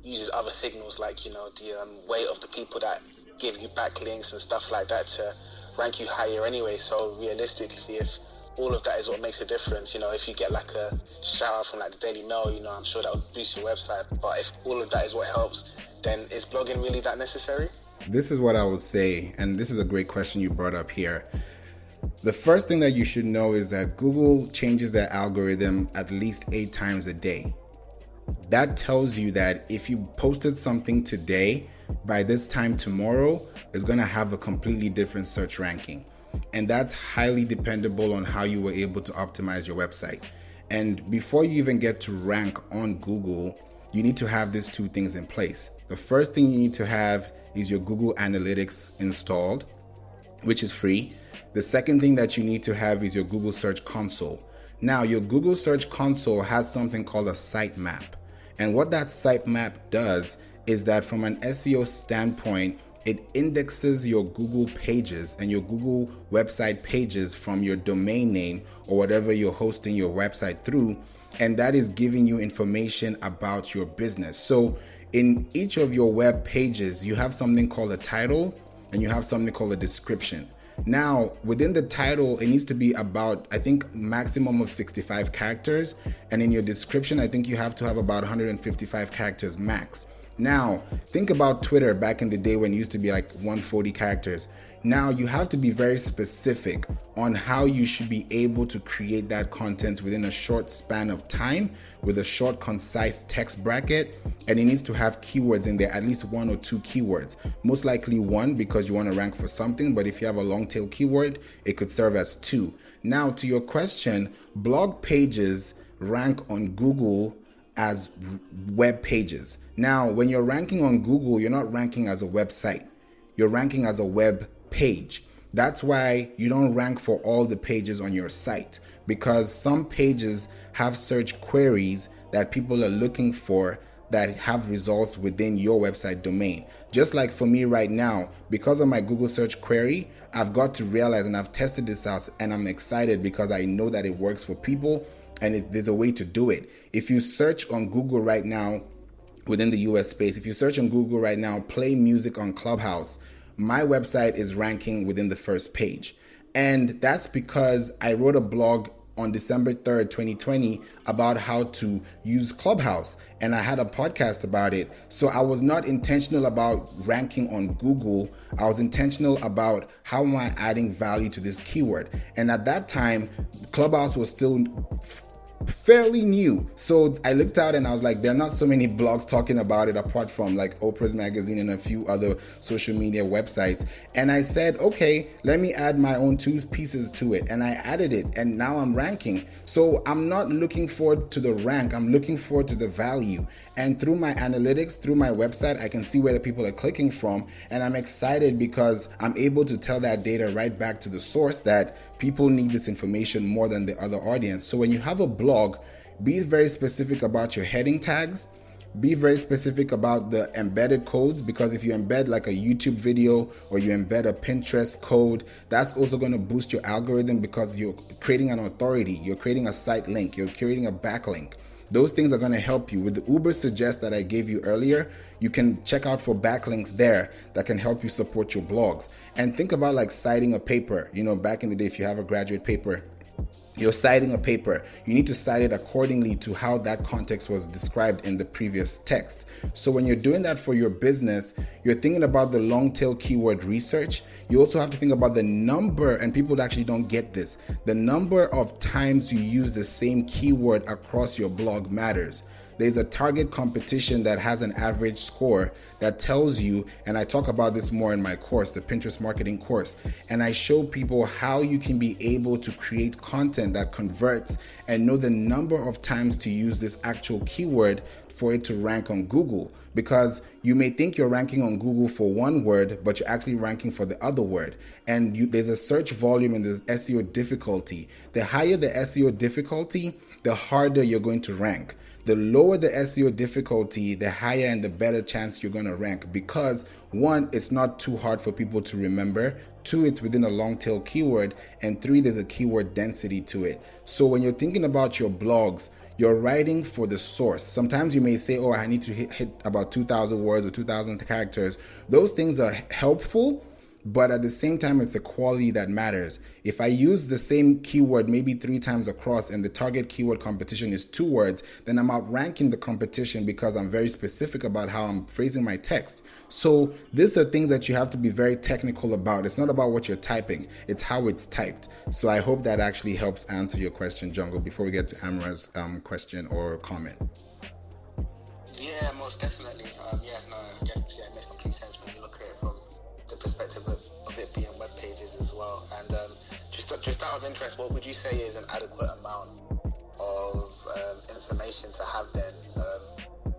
uses other signals like you know the um, weight of the people that give you backlinks and stuff like that to rank you higher anyway. So realistically, if all of that is what makes a difference, you know, if you get like a shout out from like the Daily Mail, you know, I'm sure that would boost your website. But if all of that is what helps, then is blogging really that necessary? This is what I would say, and this is a great question you brought up here. The first thing that you should know is that Google changes their algorithm at least eight times a day. That tells you that if you posted something today, by this time tomorrow, it's going to have a completely different search ranking. And that's highly dependable on how you were able to optimize your website. And before you even get to rank on Google, you need to have these two things in place. The first thing you need to have is your Google Analytics installed, which is free. The second thing that you need to have is your Google Search Console. Now, your Google Search Console has something called a sitemap. And what that sitemap does is that from an SEO standpoint, it indexes your Google pages and your Google website pages from your domain name or whatever you're hosting your website through. And that is giving you information about your business. So, in each of your web pages, you have something called a title and you have something called a description. Now, within the title, it needs to be about, I think, maximum of 65 characters. And in your description, I think you have to have about 155 characters max. Now, think about Twitter back in the day when it used to be like 140 characters. Now, you have to be very specific on how you should be able to create that content within a short span of time with a short, concise text bracket. And it needs to have keywords in there, at least one or two keywords. Most likely one because you want to rank for something, but if you have a long tail keyword, it could serve as two. Now, to your question, blog pages rank on Google as web pages. Now, when you're ranking on Google, you're not ranking as a website, you're ranking as a web page. That's why you don't rank for all the pages on your site because some pages have search queries that people are looking for that have results within your website domain. Just like for me right now, because of my Google search query, I've got to realize and I've tested this out and I'm excited because I know that it works for people and it, there's a way to do it. If you search on Google right now, within the US space, if you search on Google right now, play music on Clubhouse, my website is ranking within the first page. And that's because I wrote a blog on December 3rd, 2020, about how to use Clubhouse. And I had a podcast about it. So I was not intentional about ranking on Google. I was intentional about how am I adding value to this keyword. And at that time, Clubhouse was still fairly new. So I looked out and I was like, there are not so many blogs talking about it apart from like Oprah's magazine and a few other social media websites. And I said, okay, let me add my own two pieces to it. And I added it and now I'm ranking. So I'm not looking forward to the rank, I'm looking forward to the value. And through my analytics, through my website, I can see where the people are clicking from. And I'm excited because I'm able to tell that data right back to the source that people need this information more than the other audience. So when you have a blog, be very specific about your heading tags be very specific about the embedded codes because if you embed like a YouTube video or you embed a Pinterest code, that's also going to boost your algorithm because you're creating an authority, you're creating a site link, you're creating a backlink. Those things are going to help you. With the Ubersuggest that I gave you earlier, you can check out for backlinks there that can help you support your blogs. And think about like citing a paper. You know, back in the day, if you have a graduate paper, you're citing a paper, you need to cite it accordingly to how that context was described in the previous text. So when you're doing that for your business, you're thinking about the long tail keyword research. You also have to think about the number, and people actually don't get this the number of times you use the same keyword across your blog matters there's a target competition that has an average score that tells you, and I talk about this more in my course, the Pinterest marketing course, and I show people how you can be able to create content that converts and know the number of times to use this actual keyword for it to rank on Google. Because you may think you're ranking on Google for one word, but you're actually ranking for the other word. And you, there's a search volume and there's SEO difficulty. The higher the SEO difficulty, the harder you're going to rank the lower the SEO difficulty, the higher and the better chance you're going to rank because one, it's not too hard for people to remember. Two, it's within a long tail keyword. And three, there's a keyword density to it. So when you're thinking about your blogs, you're writing for the source. Sometimes you may say, Oh, I need to hit, hit about 2,000 words or 2,000 characters. Those things are helpful but at the same time it's a quality that matters. If i use the same keyword maybe three times across and the target keyword competition is two words then i'm outranking the competition because i'm very specific about how i'm phrasing my text. So these are things that you have to be very technical about. It's not about what you're typing it's how it's typed. So i hope that actually helps answer your question jungle before we get to amra's um, question or comment. Yeah most definitely. Um, yeah no yes, yeah interest, what would you say is an adequate amount of um, information to have then um,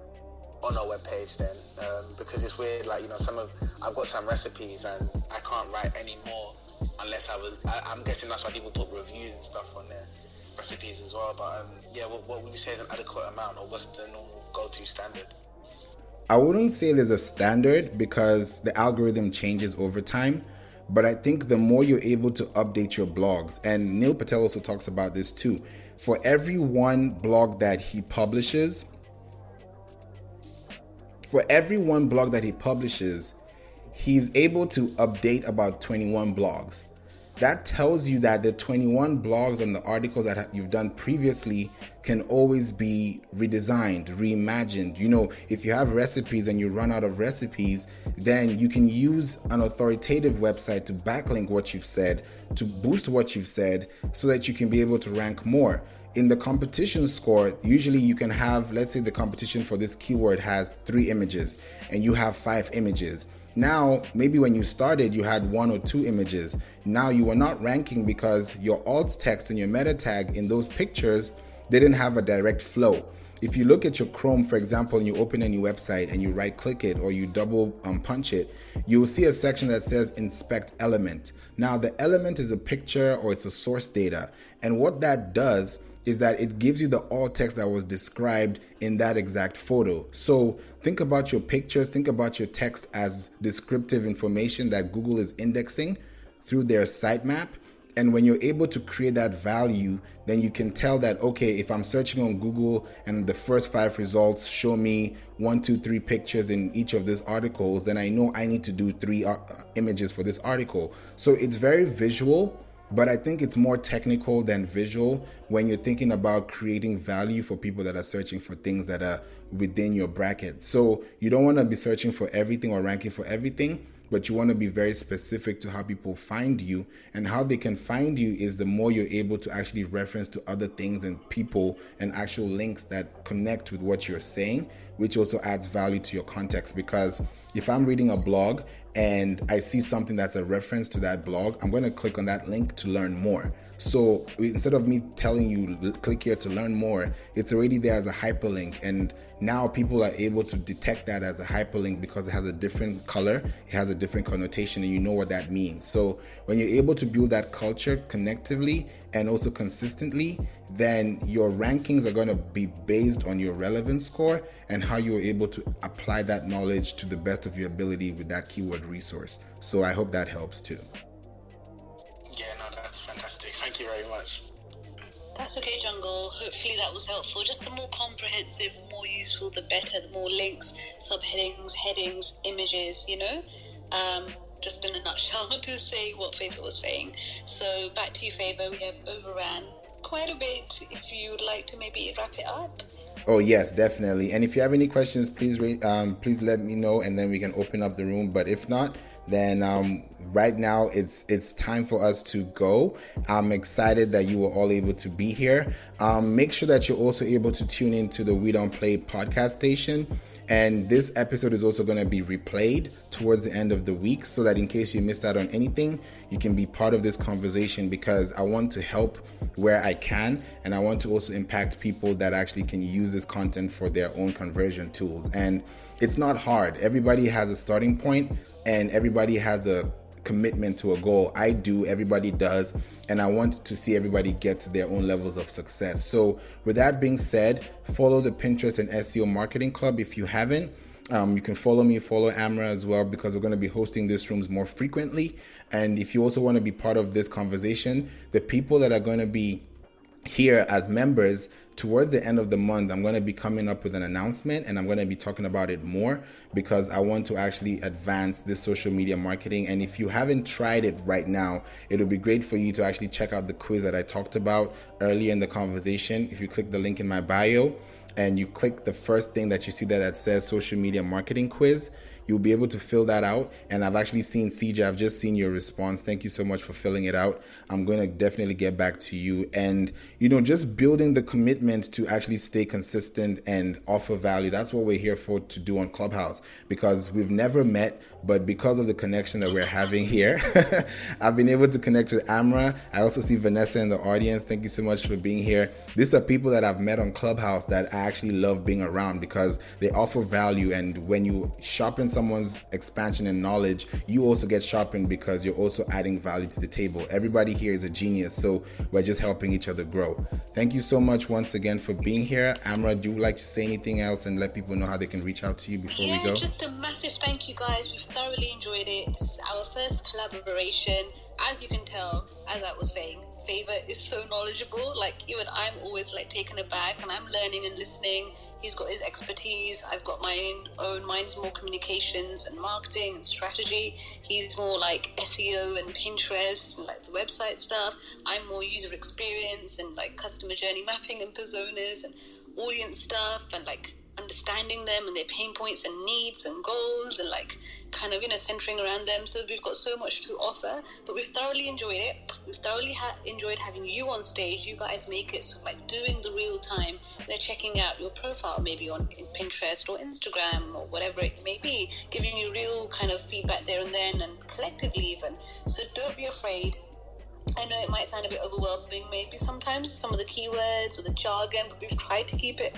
on our webpage then? Um, because it's weird, like you know, some of I've got some recipes and I can't write any more unless I was. I, am guessing that's why people put reviews and stuff on their recipes as well. But um, yeah, what, what would you say is an adequate amount, or what's the normal go-to standard? I wouldn't say there's a standard because the algorithm changes over time. But I think the more you're able to update your blogs, and Neil Patel also talks about this too, for every one blog that he publishes, for every one blog that he publishes, he's able to update about 21 blogs that tells you that the 21 blogs and the articles that you've done previously can always be redesigned, reimagined. You know, if you have recipes and you run out of recipes, then you can use an authoritative website to backlink what you've said, to boost what you've said, so that you can be able to rank more. In the competition score, usually you can have, let's say the competition for this keyword has three images and you have five images now, maybe when you started, you had one or two images. Now you are not ranking because your alt text and your meta tag in those pictures didn't have a direct flow. If you look at your Chrome, for example, and you open a new website and you right click it or you double um, punch it, you'll see a section that says inspect element. Now, the element is a picture or it's a source data. And what that does is that it gives you the alt text that was described in that exact photo. So think about your pictures, think about your text as descriptive information that Google is indexing through their sitemap. And when you're able to create that value, then you can tell that, okay, if I'm searching on Google and the first five results show me one, two, three pictures in each of these articles, then I know I need to do three uh, images for this article. So it's very visual but I think it's more technical than visual when you're thinking about creating value for people that are searching for things that are within your bracket. So you don't want to be searching for everything or ranking for everything, but you want to be very specific to how people find you. And how they can find you is the more you're able to actually reference to other things and people and actual links that connect with what you're saying, which also adds value to your context. Because if I'm reading a blog and I see something that's a reference to that blog, I'm going to click on that link to learn more. So instead of me telling you click here to learn more, it's already there as a hyperlink. And now people are able to detect that as a hyperlink because it has a different color, it has a different connotation, and you know what that means. So when you're able to build that culture connectively and also consistently, then your rankings are going to be based on your relevance score and how you're able to apply that knowledge to the best of your ability with that keyword resource. So I hope that helps too. Yeah, no, that's fantastic. Thank you very much. That's okay, Jungle. Hopefully that was helpful. Just the more comprehensive, the more useful, the better. The more links, subheadings, headings, images, you know? Um, just in a nutshell to say what Favor was saying. So back to you, Favor. We have overran quite a bit. If you would like to maybe wrap it up. Oh yes, definitely. And if you have any questions, please um, please let me know, and then we can open up the room. But if not, then um, right now it's it's time for us to go. I'm excited that you were all able to be here. Um, make sure that you're also able to tune into the We Don't Play podcast station. And this episode is also going to be replayed towards the end of the week so that in case you missed out on anything, you can be part of this conversation because I want to help where I can and I want to also impact people that actually can use this content for their own conversion tools. And it's not hard. Everybody has a starting point and everybody has a commitment to a goal. I do, everybody does, and I want to see everybody get to their own levels of success. So, with that being said, follow the Pinterest and SEO Marketing Club if you haven't. Um, you can follow me, follow Amra as well, because we're going to be hosting these rooms more frequently. And if you also want to be part of this conversation, the people that are going to be here as members towards the end of the month i'm going to be coming up with an announcement and i'm going to be talking about it more because i want to actually advance this social media marketing. And if you haven't tried it right now it'll be great for you to actually check out the quiz that i talked about earlier in the conversation. If you click the link in my bio and you click the first thing that you see there that says social media marketing quiz You'll be able to fill that out. And I've actually seen CJ, I've just seen your response. Thank you so much for filling it out. I'm going to definitely get back to you. And, you know, just building the commitment to actually stay consistent and offer value. That's what we're here for to do on Clubhouse because we've never met, but because of the connection that we're having here, I've been able to connect with Amra. I also see Vanessa in the audience. Thank you so much for being here. These are people that I've met on Clubhouse that I actually love being around because they offer value. And when you sharpen someone's expansion and knowledge, you also get sharpened because you're also adding value to the table. Everybody here is a genius, so we're just helping each other grow. Thank you so much once again for being here. Amra, do you like to say anything else and let people know how they can reach out to you before yeah, we go? just a massive thank you guys. We've thoroughly enjoyed it. This is our first collaboration. As you can tell, as I was saying, Favor is so knowledgeable. Like even I'm always like taken aback and I'm learning and listening. He's got his expertise. I've got my own. Mine's more communications and marketing and strategy. He's more like SEO and Pinterest and like the website stuff. I'm more user experience and like customer journey mapping and personas and audience stuff and like understanding them and their pain points and needs and goals and like kind of you know centering around them. So we've got so much to offer but we've thoroughly enjoyed it. We've thoroughly ha- enjoyed having you on stage. You guys make it so like doing the real time. They're checking out your profile maybe on pinterest or instagram or whatever it may be giving you real kind of feedback there and then and collectively even. So don't be afraid I know it might sound a bit overwhelming, maybe sometimes some of the keywords or the jargon, but we've tried to keep it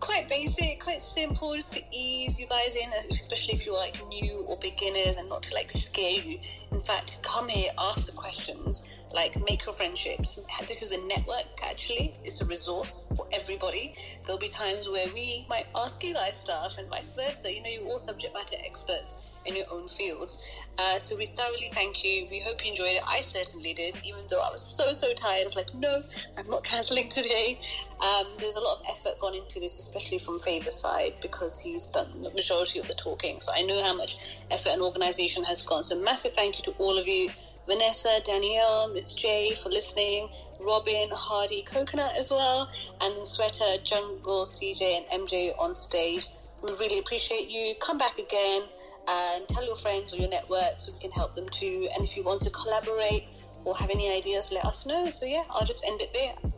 quite basic, quite simple, just to ease you guys in, especially if you're like new or beginners, and not to like scare you. In fact, come here, ask the questions, like make your friendships. This is a network, actually. It's a resource for everybody. There'll be times where we might ask you guys stuff, and vice versa. You know, you're all subject matter experts in your own fields. Uh, so we thoroughly thank you. We hope you enjoyed it. I certainly did, even though I was so, so tired. I was like, no, I'm not cancelling today. Um, there's a lot of effort gone into this, especially from Favor's side, because he's done the majority of the talking. So I know how much effort and organization has gone. So massive thank you to all of you. Vanessa, Danielle, Miss J for listening, Robin, Hardy, Coconut as well, and then Sweta, Jungle, CJ, and MJ on stage. We really appreciate you. Come back again and tell your friends or your network so we can help them too. And if you want to collaborate or have any ideas, let us know. So yeah, I'll just end it there.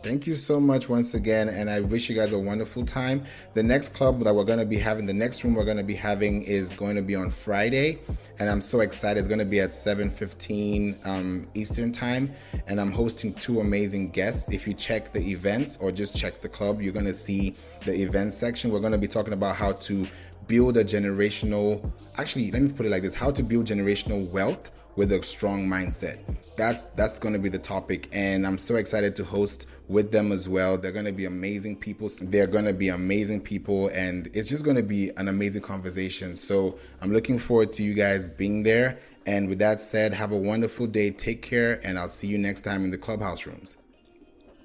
Thank you so much once again, and I wish you guys a wonderful time. The next club that we're going to be having, the next room we're going to be having is going to be on Friday, and I'm so excited. It's going to be at 7:15 um, Eastern time, and I'm hosting two amazing guests. If you check the events or just check the club, you're going to see the event section. We're going to be talking about how to build a generational actually let me put it like this how to build generational wealth with a strong mindset. That's that's going to be the topic and i'm so excited to host with them as well. They're going to be amazing people. They're going to be amazing people and it's just going to be an amazing conversation. So i'm looking forward to you guys being there. And with that said have a wonderful day. Take care and i'll see you next time in the clubhouse rooms.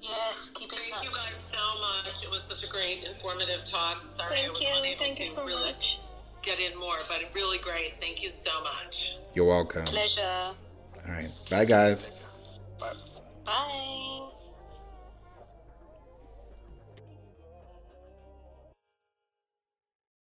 Yes, great, informative talk. Sorry I Thank was you. unable Thank to you so really much. get in more, but really great. Thank you so much. you're welcome Pleasure. all right bye guys Bye. Bye.